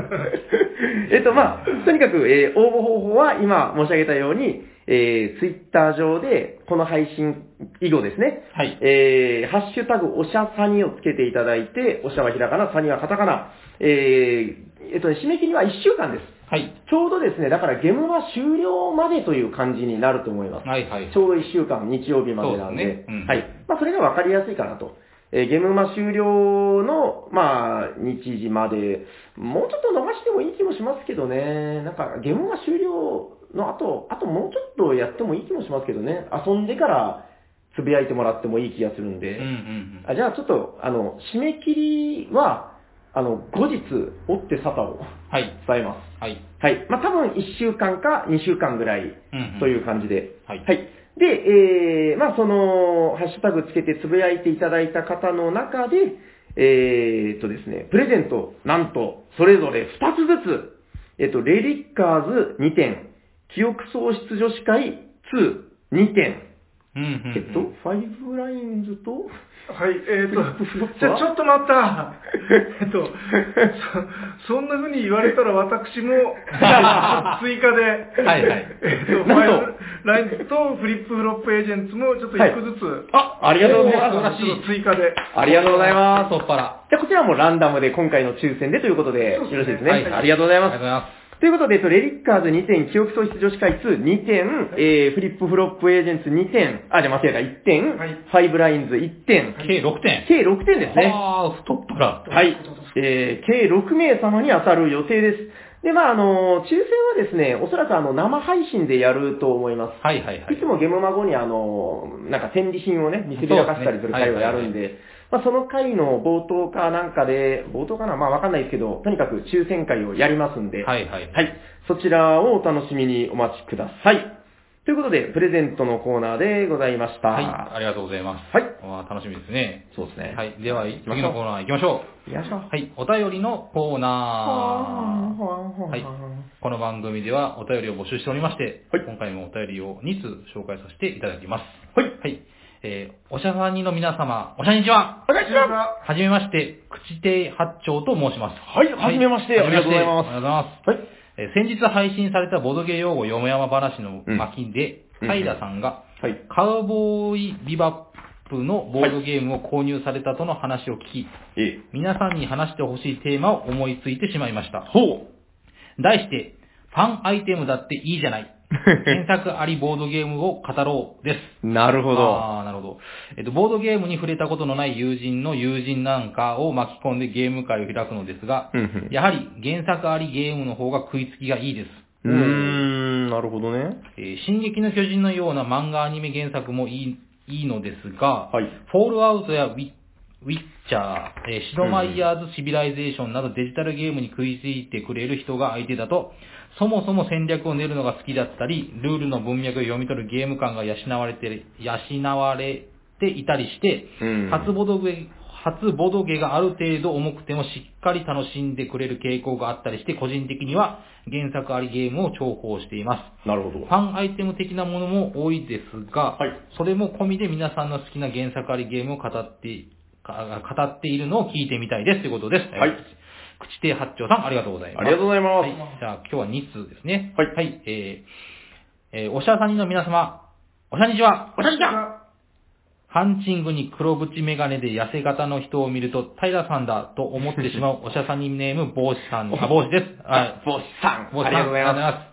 えっと、まあ、とにかく、えー応募方法は今申し上げたように、えー、ツイッター上で、この配信以後ですね、はいえー、ハッシュタグ、おしゃさにをつけていただいて、おしゃはひらがな、さにはカタカナ、えー、えっとね、締め切りは1週間です。はい。ちょうどですね、だからゲームは終了までという感じになると思います。はいはい。ちょうど1週間、日曜日までなんで、そうですねうんはい。まあ、それが分かりやすいかなと。えーゲームマ終了の、まあ、日時まで、もうちょっと伸ばしてもいい気もしますけどね。なんか、ゲームマ終了の後、あともうちょっとやってもいい気もしますけどね。遊んでから、つぶやいてもらってもいい気がするんで。うんうんうん。あじゃあ、ちょっと、あの、締め切りは、あの、後日、追って沙汰をはい。伝えます。はい。はい。まあ、多分1週間か2週間ぐらいうんうんという感じで。はいで、えー、まあ、その、ハッシュタグつけてつぶやいていただいた方の中で、えーっとですね、プレゼント、なんと、それぞれ2つずつ、えっと、レリッカーズ2点、記憶喪失女子会2、2点、うんうんうん。えっと、ファイブラインズと、はい、えっ、とフリップフロッ、プじゃはあちょっと待った。えっと、そ、そんな風に言われたら私も、追加で、はいはいえっと、ファイブラインズとフリップフロップエージェンツもちょっと一個ずつ、あ、ありがとうございます。追加で。ありがとうございます。太っ腹。じゃあ、こちらもランダムで今回の抽選でということで、よろしいですね。はいありがとうございますありがとうご。ざいます。ということで、えっとレリッカーズ2点、記憶喪失女子会2、2点、えー、フリップフロップエージェンツ2点、あ、じゃあ間違えた、1点、はいファイブラインズ1点、計6点。計6点ですね。ああ、太っ腹。はい。えー、計6名様に当たる予定です。で、まあ、あの、抽選はですね、おそらくあの、生配信でやると思います。はいはいはいいつ。もゲームマ後にあの、なんか展示品をね、見せびらかしたりする会をやるんで、まあその会の冒頭かなんかで、冒頭かな？まあわかんないですけど、とにかく抽選会をやりますんで、はいはい。はい。そちらをお楽しみにお待ちください。ということで、プレゼントのコーナーでございました。はい、ありがとうございます。はいわあ楽しみですね。そうですね。はい、では、次のコーナー行きましょよいしょ。う。はい、お便りのコーナー。ははい。この番組ではお便りを募集しておりまして、はい今回もお便りを2通紹介させていただきます。はい。はい。えー、おしゃさんにの皆様、おしゃにちは。お願いします。はじめまして、口亭八丁と申します。はいはじめましてありがとうございますありがとうございます。はい。えー先日配信されたボドゲ用語よもやま話の巻で、うん平さんが、はい。カウボーイビバップのボードゲームを購入されたとの話を聞き、ええ。皆さんに話してほしいテーマを思いついてしまいました。ほ題して、ファンアイテムだっていいじゃない。原作ありボードゲームを語ろうです。う。なるほど。ああ、なるほど。えっと、ボードゲームに触れたことのない友人の友人なんかを巻き込んでゲーム会を開くのですが、うんうんやはり原作ありゲームの方が食いつきがいいです。うーん、なるほどね。えー進撃の巨人のような漫画アニメ原作もいいいいのですが、はいフォールアウトやウィウィッチャー、えーシドマイヤーズ・シビライゼーションなどデジタルゲームに食いついてくれる人が相手だと、そもそも戦略を練るのが好きだったり、ルールの文脈を読み取るゲーム感が養われて、養われっていたりして、うん初ボドゲ、初ボドゲがある程度重くてもしっかり楽しんでくれる傾向があったりして、個人的には原作ありゲームを重宝しています。なるほどフ。ァンアイテム的なものも多いですが、はいそれも込みで皆さんの好きな原作ありゲームを語って、か語っているのを聞いてみたいですということです。はいえー口亭八丁さん、ありがとうございます。ありがとうございますはい。じゃあ、今日は2通ですね。はいはい。えー、えーおしゃさにの皆様、おしゃにちは。おしゃにちは。がハンチングに黒縁メガネで痩せ型の人を見ると、平さんだと思ってしまう おしゃさにネーム、帽子さん、あ、帽子です。はい。帽子さん。帽子さんありがとうございます。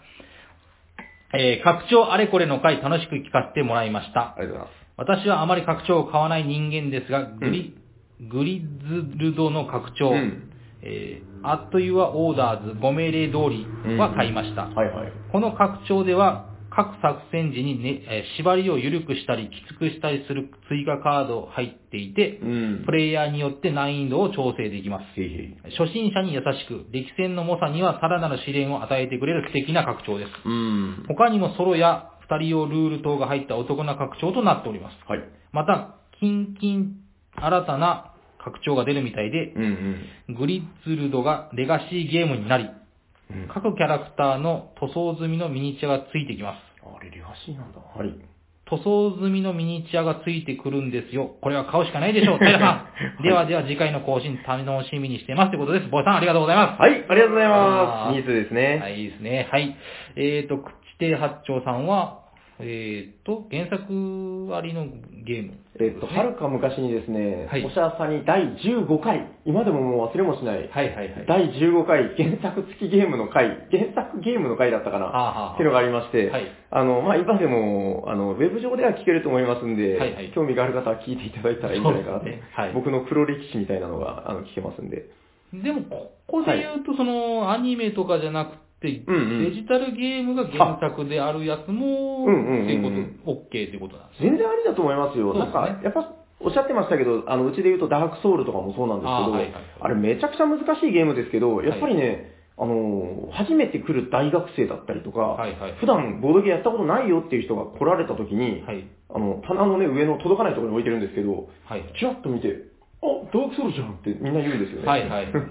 えー、拡張あれこれの回楽しく聞かせてもらいました。ありがとうございます。私はあまり拡張を買わない人間ですが、グリ、グリズルドの拡張、うんえー、アットユアオーダーズご命令通りは買いました。はいはい。この拡張では、各作戦時に、ねえー縛りを緩くしたり、きつくしたりする追加カード入っていて、うんプ。レイヤーによって難易度を調整できます。へいへい。初心者に優しく、歴戦の猛者にはさらなる試練を与えてくれる素敵な拡張です。うん。他にもソロや二人用ルール等が入ったお得な拡張となっております。はい。また、キンキン新たな拡張が出るみたいで、うんうん。グリッズルドがレガシーゲームになり、うん。各キャラクターの塗装済みのミニチュアがついてきます。あれ、レガシーなんだ。はい。塗装済みのミニチュアがついてくるんですよ。これは買うしかないでしょう。平さん。ではでは次回の更新楽しみにしてますということです。ボイさんありがとうございます。はい、ありがとうございます。ニーズですね。はい、いいですね。はい。えー。と、口亭八丁さんは、えーと、原作ありのゲーム。えっと、はるか昔にですね、はいおしゃさんに第15回、今でももう忘れもしない、はいはいはい。第15回原作付きゲームの回、原作ゲームの回だったかな、はあはあはあっていうのがありまして、はいあの、まあ、今でも、あの、ウェブ上では聞けると思いますんで、はいはい興味がある方は聞いていただいたらいいんじゃないかなと。ねはい僕の黒歴史みたいなのが、あの、聞けますんで。でも、ここで言うと、その、アニメとかじゃなくて、うんうんデジタルゲームが原作であるやつも、うんうんうんうんっていうこと、OK っていうことなんですね。全然ありだと思いますよ。すねなんか、やっぱ、おっしゃってましたけど、あの、うちで言うとダークソウルとかもそうなんですけど、あ,、はいはいはいれめちゃくちゃ難しいゲームですけど、やっぱりね、あの、初めて来る大学生だったりとか、はいはい普段ボードゲーやったことないよっていう人が来られた時に、はい。あの、棚のね、上の届かないところに置いてるんですけど、はい。チラッと見て、あ、ダークソウルじゃんってみんな言うんですよね。はいはい。なん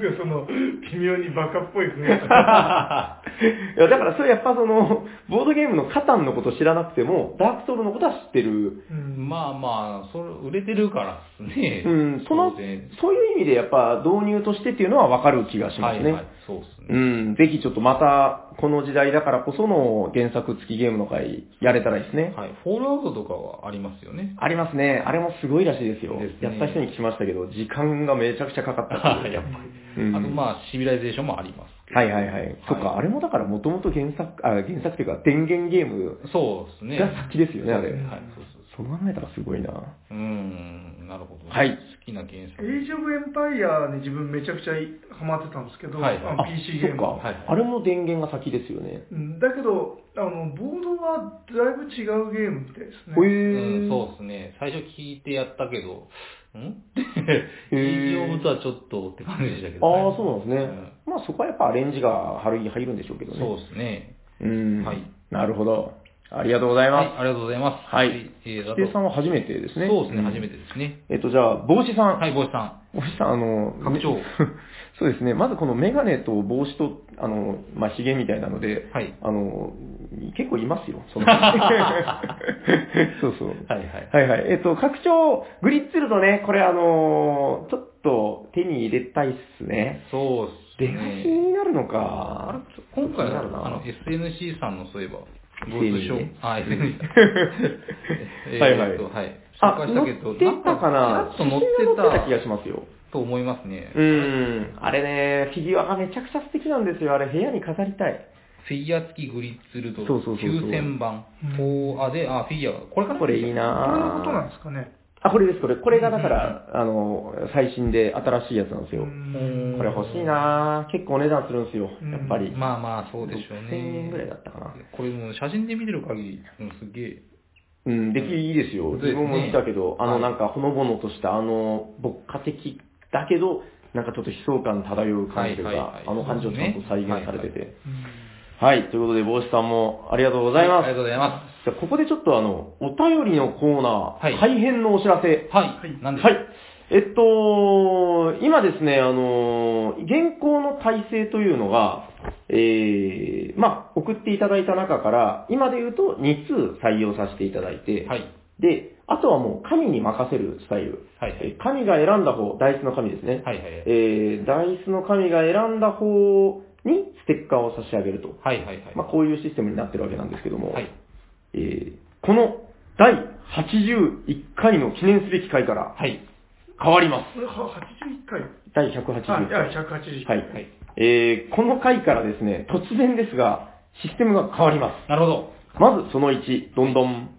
ですかその、微妙にバカっぽい雰囲気。いや、だからそれやっぱその、ボードゲームのカタンのこと知らなくても、ダークソウルのことは知ってる。うんまあまあ、それ、売れてるからですね。うん、その、そういう意味でやっぱ導入としてっていうのはわかる気がしますね。はいはい、そうですうね。ん、ぜひちょっとまた、この時代だからこその原作付きゲームの回、やれたらいいですね。はい。フォールアウトとかはありますよね。ありますね。あれもすごいらしいですよ。ですねやった人に聞きましたけど、時間がめちゃくちゃかかったっやっぱり。うんあとまあ、シビライゼーションもあります。はいはいはい。そっか、あれもだからもともと原作、あ、原作っていうか電源ゲームそうですね。が先ですよね、あれ。はい、そうそうそう考えたらすごいな。そう。うーん、なるほど。はい好きな原作。エイジ・オブ・エンパイアに自分めちゃくちゃハマってたんですけど、はい PC ゲームそっか、はいあれも電源が先ですよね。うんだけどあのボードはだいぶ違うゲームみたいですねへうん、ーそうですね。最初聞いてやったけど、ん？へーいい丈夫とはちょっとって感じでしたけど、ああ、そうなんですね。まあそこはやっぱアレンジが入る入るんでしょうけどね。そうですね。うん。はいなるほど。ありがとうございはい、まありがとうございます。はいえー、指定さんは初めてですね。そうですね、ん初めてですね。えっと、じゃあ、帽子さん。はい、帽子さ帽子さん、あの、拡張ね そうですね。まずこのメガネと帽子と、あの、まあ、髭みたいなので、はいあの、結構いますよ。その そうそう。ん。はいはい。はいはい。えっと、拡張、グリッツルドね、これあのちょっと手に入れたいっすね。そうっす出がちね。になるのあか。れ、今回あの、SNC さんのそういえば、ブ SNC ースショー、あ、えーはいはいはい。あ、紹介したけど、乗ってたかな？ちょっと乗ってた気たがしますよ。と思いますね。うん。あれね、フィギュアがめちゃくちゃ素敵なんですよ。あれ部屋に飾りたい。フィギュア付きグリッツルドそうそうそうそう9000番。うんおあ、で、あ、フィギュアが。これかなこれいいなこれのことなんですかねあ、これです、これ。これがだから、あの、最新で新しいやつなんですよ。これ欲しいなぁ結構お値段するんですよ、やっぱり。まあまあ、そうでしょう1000円ぐらい。だったかな。これもう写真で見てる限り、うすげえ。うん、出来いいですよ。自分も見たけど、あの、なんかほのぼのとした、あの、牧歌的だけど、なんかちょっと悲壮感漂う感じというか、あの感じをちゃんと再現されてて。はい、ということで、帽子さんもありがとうございます。ありがとうございます。じゃあここでちょっとあの、お便りのコーナー、はい、大変のお知らせ。はい。なんではい。えっと、今ですね、あの、現行の体制というのが、ええー、まあ、送っていただいた中から、今で言うと2通採用させていただいて、はい。で、あとはもう神に任せるスタイル。はい。神が選んだ方、ダイスの神ですね。はいはい。えー、ダイスの神が選んだ方にステッカーを差し上げると。はいはいはい。まあ、こういうシステムになってるわけなんですけども、はい。えー、この第81回の記念すべき回から、はい。変わります。は81回第181回。第180回。はい。はい、えー、この回からですね、突然ですが、システムが変わります。なるほど。まずその1、どんどん。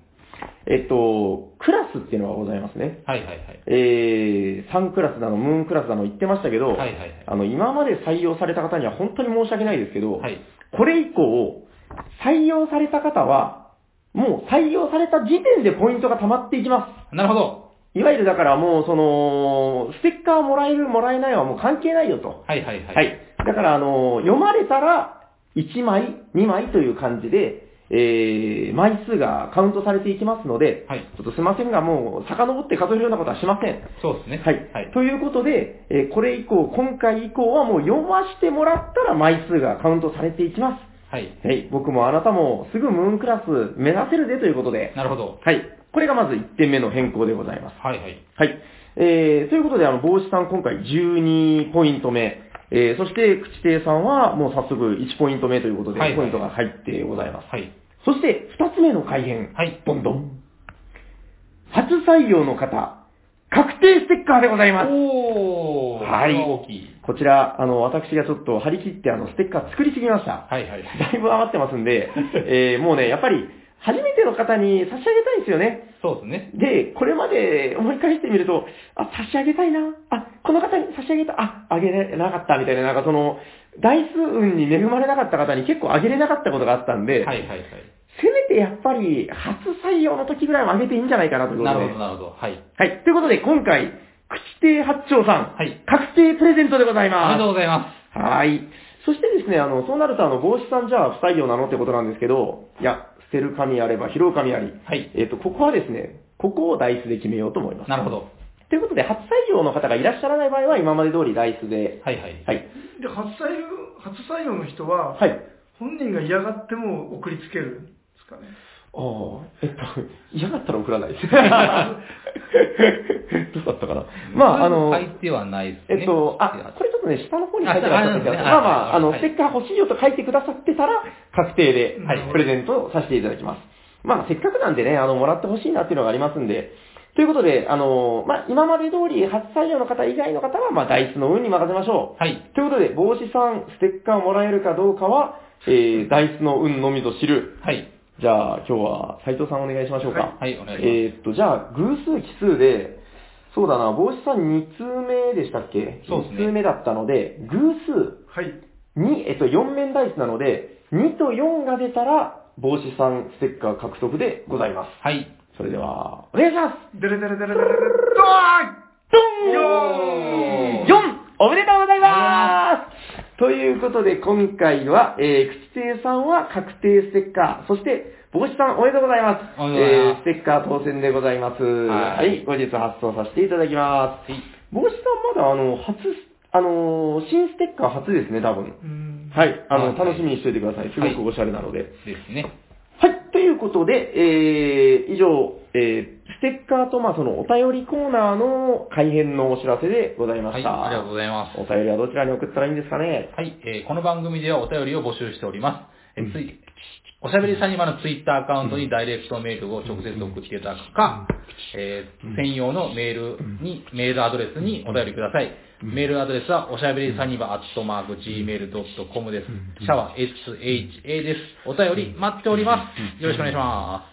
えっと、クラスっていうのがございますね。はいはいはい。えー、サンクラスだの、ムーンクラスだの言ってましたけど、はいはいはい、あの、今まで採用された方には本当に申し訳ないですけど、はい、これ以降、採用された方は、もう採用された時点でポイントが溜まっていきます。なるほど。いわゆるだからもうその、ステッカーもらえるもらえないはもう関係ないよと。はいはいはい。はい。だからあの、読まれたら、1枚、2枚という感じで、えー、枚数がカウントされていきますので、はい、ちょっとすいませんが、もう、遡って数えるようなことはしません。そうですね。はい。はい、ということで、えー、これ以降、今回以降はもう読ましてもらったら枚数がカウントされていきます。はい。はい、僕もあなたもすぐムーンクラス目指せるでということで、なるほど。はい、これがまず1点目の変更でございます。はいはい。はい。えー、ということで、あの、帽子さん今回12ポイント目、えー、そして、口亭さんはもう早速1ポイント目ということで、はいポイントが入ってございます。はい。そして、2つ目の改変。はいどんどん。初採用の方、確定ステッカーでございます。おー。はい。大きい。こちら、あの、私がちょっと張り切って、あの、ステッカー作りすぎました。はいはい。だいぶ余ってますんで、えー、もうね、やっぱり、初めての方に差し上げたいんですよね。そうですね。で、これまで思い返してみると、あ、差し上げたいな。あ、この方に差し上げた。あ、あげれなかったみたいな、なんかその、大数運に恵まれなかった方に結構あげれなかったことがあったんで、はいはいはい。せめてやっぱり、初採用の時ぐらいは上げていいんじゃないかなといことで。なるほど、なるほど。はい。はい。ということで、今回、口亭八丁さん、はい。確定プレゼントでございます。ありがとうございます。はい。そしてですね、あの、そうなると、あの、帽子さんじゃあ不採用なのってことなんですけど、いや、捨てる紙あれば拾う紙あり。はい。えっ、ー、と、ここはですね、ここをダイスで決めようと思います。なるほど。ということで、初採用の方がいらっしゃらない場合は、今まで通りダイスで。はいはい。はい。で、初採用、初採用の人は、はい。本人が嫌がっても送りつける。ですかね。ああ、えっと、嫌だったら送らないです。どうだったかな。まあ、あの、はないです。えっと、あ、これちょっとね、下の方に書いてあったんですけど、まあまあ、あの、ステッカー欲しいよと書いてくださってたら、確定で、プレゼントさせていただきます。まあ、せっかくなんでね、あの、もらってほしいなっていうのがありますんで、ということで、あのー、まあ、今まで通り初採用の方以外の方は、まあ、ダイスの運に任せましょう。はい。ということで、帽子さん、ステッカーもらえるかどうかは、えー、ダイスの運のみぞ知る。はい。じゃあ、今日は斉藤さんお願いしましょうか。はい、お願いします。えー、っと、じゃあ、偶数奇数で、そうだな、帽子さん2通目でしたっけ？そうですね。2通目だったので、偶数。はい。2、えっと、4面ダイスなので、2と4が出たら、帽子さんステッカー獲得でございます。はい。それでは、お願いしますドレドルドレドレドルドーンドーン !4! おめでとうございますということで、今回は、えー、口亭さんは確定ステッカー、そして、帽子さんおめでとうございます。ますえー、ステッカー当選でございます。はい,はい、後日発送させていただきます。はい、帽子さんまだあの、初、あのー、新ステッカー初ですね、多分。はい、あの、はい、楽しみにしておいてください。すごくおしゃれなので。はい、ですね。はい、ということで、えー、以上、えー、テッカーと、まあ、そのお便りコーナーの改編のお知らせでございました。はい、ありがとうございます。お便りはどちらに送ったらいいんですかねはい、えー、この番組ではお便りを募集しております。えー、つい、おしゃべりサニバのツイッターアカウントにダイレクトメールを直接送っていただくか、えー、専用のメールに、メールアドレスにお便りください。メールアドレスは、おしゃべりサニバアットマーク gmail.com です。シャワー SHA です。お便り待っております。よろしくお願いします。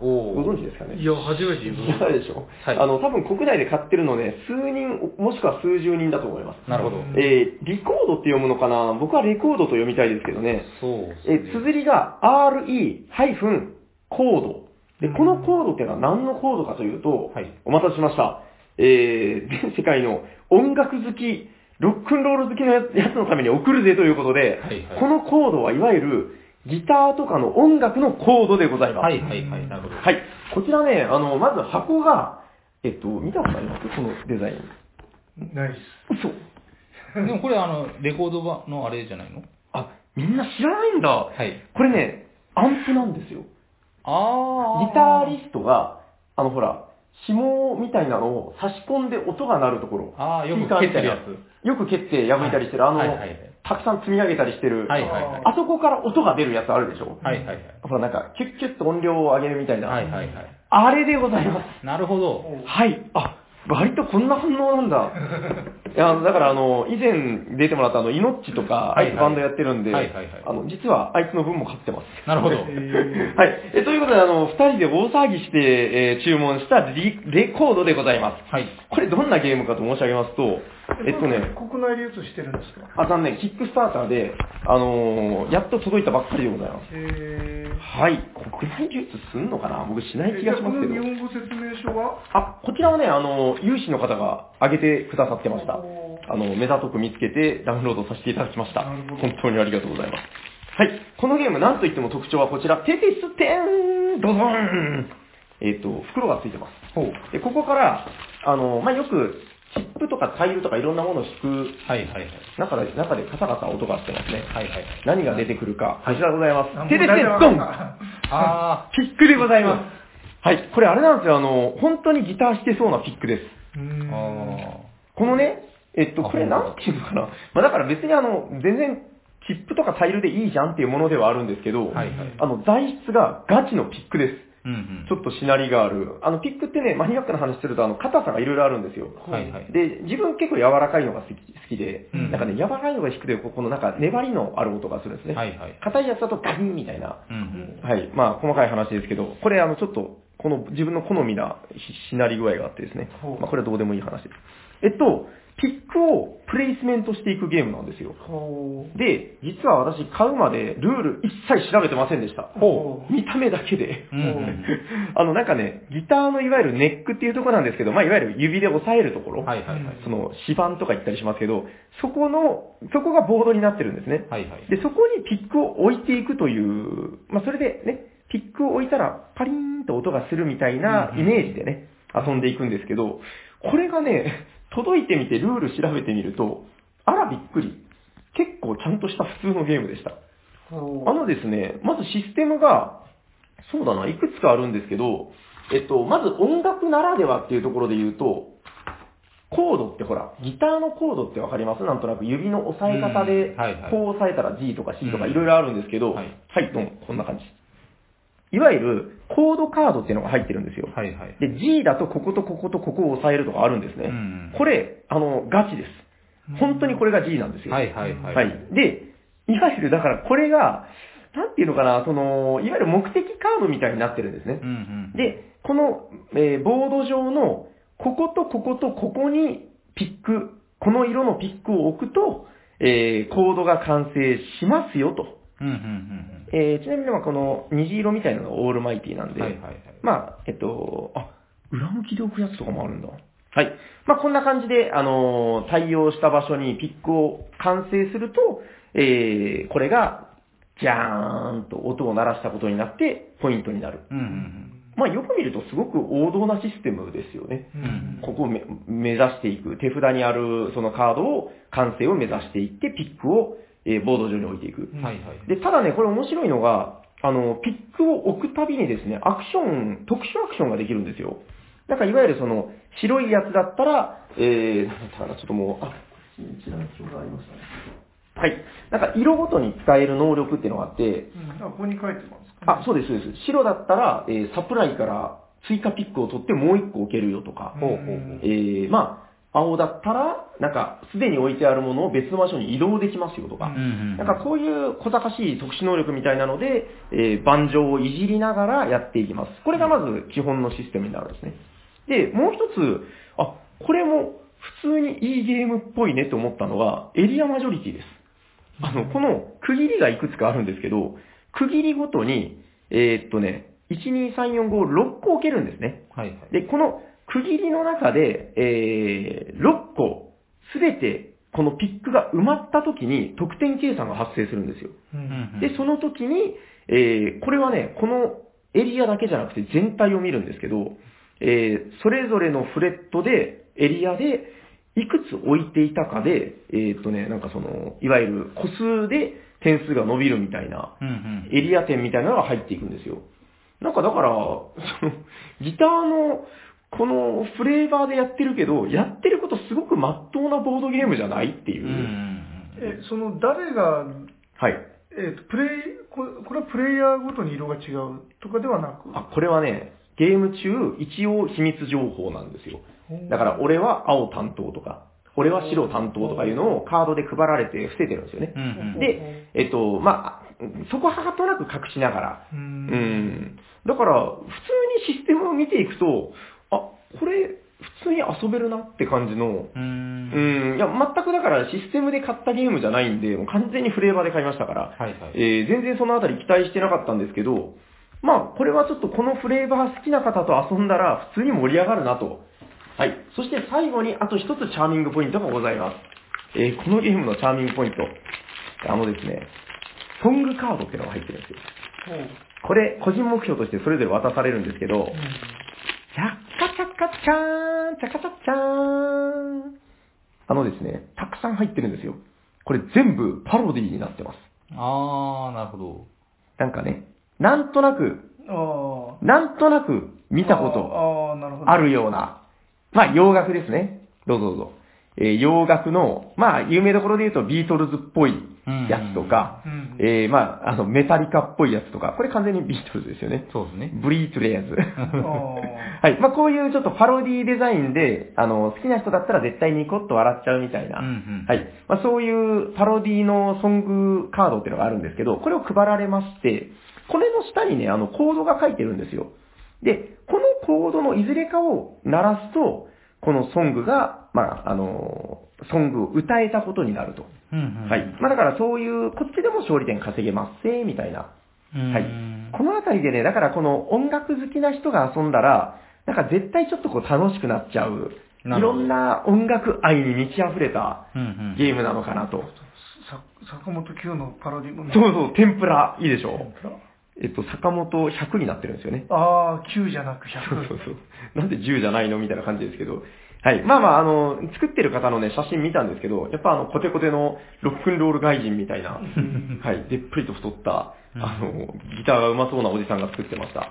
ご存知ですかね？いや、初めて言う知らないでしょ、はいあの、多分国内で買ってるので、数人、もしくは数十人だと思います。なるほど。えー、リコードって読むのかな？僕はレコードと読みたいですけどね。そうね。えー、綴りが RE- コード。で、このコードっていうのは何のコードかというと、はいお待たせしました。えー、全世界の音楽好き、ロックンロール好きのやつやつのために送るぜということで、はいはいこのコードはいわゆるギターとかの音楽のコードでございます。はいはいはい、なるほど。はい。こちらね、あの、まず箱が、えっと、見たことあります？このデザイン。ナイス。嘘。でもこれあの、レコード版のあれじゃないの？あ、みんな知らないんだ。はい。これね、アンプなんですよ。あギタリストが、あのほら、紐みたいなのを差し込んで音が鳴るところ。あーよく蹴ってるよく蹴って破いたりしてる、あの、はいはいはいたくさん積み上げたりしてる、はいはいはい。あそこから音が出るやつあるでしょ、はいはいはい。ほらなんか、キュッキュッと音量を上げるみたいな。はいはいはい。あれでございます。なるほど。はい。あ、割とこんな反応なんだ。いや、だからあの、以前出てもらったあの、イノッチとか、あはいはいいつバンドやってるんで、はいはいはいあの、実はあいつの分も買ってます。なるほど。え はい。えということで、あの、二人で大騒ぎして、えー注文したリレコードでございます。はい。これどんなゲームかと申し上げますと、えっとね、国内流通してるんですか？あ、残念、キックスターターで、あのーやっと届いたばっかりでございます。えはい。国内流通すんのかな？僕しない気がしますけどこの。日本語説明書は？あ、こちらはね、あの、有志の方が挙げてくださってました。あの、目ざとく見つけてダウンロードさせていただきました。本当にありがとうございます。はい。このゲーム、なんといっても特徴はこちら、テティステンドドンえっ、と、袋がついてます。ほう。で、ここから、あの、まあ、よく、チップとかタイルとかいろんなものを引くはいはいはい。中で、中でカサカサ音がしてますね。はいはいはい。何が出てくるか、こちらでございます。あテテステンドン あピックでございます。はい。これあれなんですよ、あの、本当にギターしてそうなピックです。このね、えっと、あこれなんていうのかな？まあだから別にあの、全然、チップとかタイルでいいじゃんっていうものではあるんですけど、はいはいあの、材質がガチのピックです。ー。うんうん。ちょっとしなりがある。あの、ピックってね、マニアックな話すると、あの、硬さがいろいろあるんですよ。はいはい。で、自分結構柔らかいのが好き好きで、うんなんかね、柔らかいのが低くて、ここのなんか粘りのある音がするんですね。はいはい。硬いやつだとガリンみたいな。うんうん。はい。まあ、細かい話ですけど、これ、あの、ちょっと、この自分の好みなししなり具合があってですね。ほうまあ、これはどうでもいい話です。えっと、ピックをプレイスメントしていくゲームなんですよ。で、実は私買うまでルール一切調べてませんでした。見た目だけで。あの、なんかね、ギターのいわゆるネックっていうところなんですけど、まあ、いわゆる指で押さえるところ。はいはいはい。その、指板とか言ったりしますけど、そこの、そこがボードになってるんですね。はいはい。で、そこにピックを置いていくという、まあ、それでね、ピックを置いたらパリーンと音がするみたいなイメージでね、遊んでいくんですけど、これがね、届いてみてルール調べてみると、あらびっくり。結構ちゃんとした普通のゲームでした。あのですね、まずシステムが、そうだな、いくつかあるんですけど、えっと、まず音楽ならではっていうところで言うと、コードってほら、ギターのコードってわかります？なんとなく指の押さえ方でこう押さえたら G とか C とかうんいろいろあるんですけど、ははいい、どうも、こんな感じ。いわゆる、コードカードっていうのが入ってるんですよ。はいはい。で、G だとこことこことここを押さえるとかあるんですね。うんこれ、あの、ガチです。本当にこれが G なんですよ。はいはいはい。はい。で、いわゆるだからこれが、なんていうのかな、その、いわゆる目的カードみたいになってるんですねうん。うん。で、この、えーボード上の、こことこことここにピック、この色のピックを置くと、えーコードが完成しますよと。うんうんうんえーちなみにまあこの虹色みたいなのがオールマイティなんうん。で、はいはいはい。まあ、えっと、あ、裏向きで置くやつとかもあるんだ。はい。まあ、こんな感じで、あのー対応した場所にピックを完成すると、えー、これが、じゃーんと音を鳴らしたことになって、ポイントになる。うんうんまあ、よく見るとすごく王道なシステムですよね。うん。うんここをめ目指していく。手札にあるそのカードを、完成を目指していって、ピックを、えーボード上に置いていく。はいはい。で、ただね、これ面白いのが、あの、ピックを置くたびにですね、アクション、特殊アクションができるんですよ。なんかいわゆるその、白いやつだったら、えー、なんだったかな、ちょっともう、あ、一覧表がありましたね。はい。なんか色ごとに使える能力っていうのがあって、うんあ、ここに書いてますか、あ、そうです、そうです。白だったら、えーサプライから追加ピックを取ってもう一個置けるよとか、ほうほうほうえー、まあ、青だったら、なんか、すでに置いてあるものを別の場所に移動できますよとか、うんうんなんかこういう小賢しい特殊能力みたいなので、えー盤上をいじりながらやっていきます。これがまず基本のシステムになるんですね。で、もう一つ、あ、これも普通にいいゲームっぽいねと思ったのが、エリアマジョリティです。あの、この区切りがいくつかあるんですけど、区切りごとに、えーっとね、1、2、3、4、5、6個置けるんですね。はいはい。で、この区切りの中で、えー、6個、すべて、このピックが埋まった時に得点計算が発生するんですよ。ううんんうんで、その時に、えー、これはね、このエリアだけじゃなくて全体を見るんですけど、えー、それぞれのフレットで、エリアで、いくつ置いていたかで、えーっとね、なんかその、いわゆる個数で点数が伸びるみたいな、うんうん。エリア点みたいなのが入っていくんですよ。なんかだから、その、ギターの、このフレーバーでやってるけど、やってることすごく真っ当なボードゲームじゃないっていうえ、その誰が、はい。えっ、と、プレイ、ここれはプレイヤーごとに色が違うとかではなく？あ、これはね、ゲーム中、一応秘密情報なんですよ。だから、俺は青担当とか、俺は白担当とかいうのをカードで配られて伏せてるんですよねう。んうん。で、えっと、まあ、そこははとなく隠しながら、う。うんん。だから、普通にシステムを見ていくと、あ、これ、普通に遊べるなって感じの、う。うんん、いや、全くだからシステムで買ったゲームじゃないんで、もう完全にフレーバーで買いましたから、はいはい。えー全然そのあたり期待してなかったんですけど、まあ、これはちょっとこのフレーバー好きな方と遊んだら普通に盛り上がるなと。はい。そして最後にあと一つチャーミングポイントがございます。えーこのゲームのチャーミングポイント。あのですね、ソングカードっていうのが入ってるんですよ。これ、個人目標としてそれぞれ渡されるんですけど、チャッカチャッカチャーン、チャカチャッチャーン。あのですね、たくさん入ってるんですよ。これ全部パロディになってます。あー、なるほど。なんかね、なんとなく、ああ。なんとなく見たことああ、なるほど。あるような、まあ洋楽ですね。どうぞどうぞ。えー洋楽の、まあ有名どころで言うとビートルズっぽいやつとか、うんえーまああのメタリカっぽいやつとか、これ完全にビートルズですよね。そうですね。ブリートレイヤーズ。あはい。まあ、こういうちょっとパロディデザインで、あの、好きな人だったら絶対ニコッと笑っちゃうみたいな。うんうんはい。まあ、そういうパロディのソングカードっていうのがあるんですけど、これを配られまして、これの下にね、あの、コードが書いてるんですよ。で、このコードのいずれかを鳴らすと、このソングが、まあ、あの、ソングを歌えたことになると。うんうん。はい。まあ、だからそういう、こっちでも勝利点稼げますせ、みたいな。うん。はい。このあたりでね、だからこの音楽好きな人が遊んだら、なんか絶対ちょっとこう楽しくなっちゃう、いろんな音楽愛に満ち溢れた。ゲームなのかなと。さ坂本九のパロディもねそうそう、天ぷら、いいでしょえっと、坂本100になってるんですよね。ああ、9じゃなく100。そうそうそう。なんで10じゃないの？みたいな感じですけど。はい。まあまあ、あの、作ってる方のね、写真見たんですけど、やっぱあの、コテコテのロックンロール外人みたいな、はい、でっぷりと太った、あの、ギターが上手そうなおじさんが作ってました。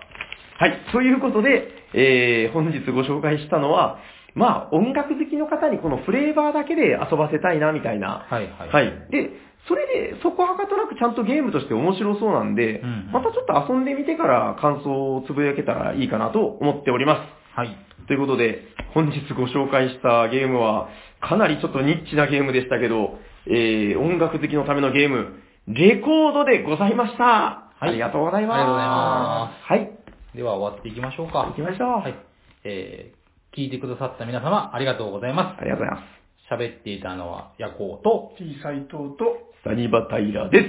はい。ということで、えー、本日ご紹介したのは、まあ、音楽好きの方にこのフレーバーだけで遊ばせたいな、みたいな。はいはい。はい。で、それで、そこはかとなくちゃんとゲームとして面白そうなんで、うんまたちょっと遊んでみてから感想をつぶやけたらいいかなと思っております。はい。ということで、本日ご紹介したゲームは、かなりちょっとニッチなゲームでしたけど、えー、音楽好きのためのゲーム、レコードでございました。はいありがとうございます。ありがとうございますはい。では終わっていきましょうか。行きましょう。はい。えー、聞いてくださった皆様、ありがとうございまありがとうございます。す。喋っていたのは、ヤコウと、T 斎藤と、サニバタイラです。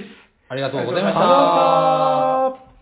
ありがとうございましありがとうございまた。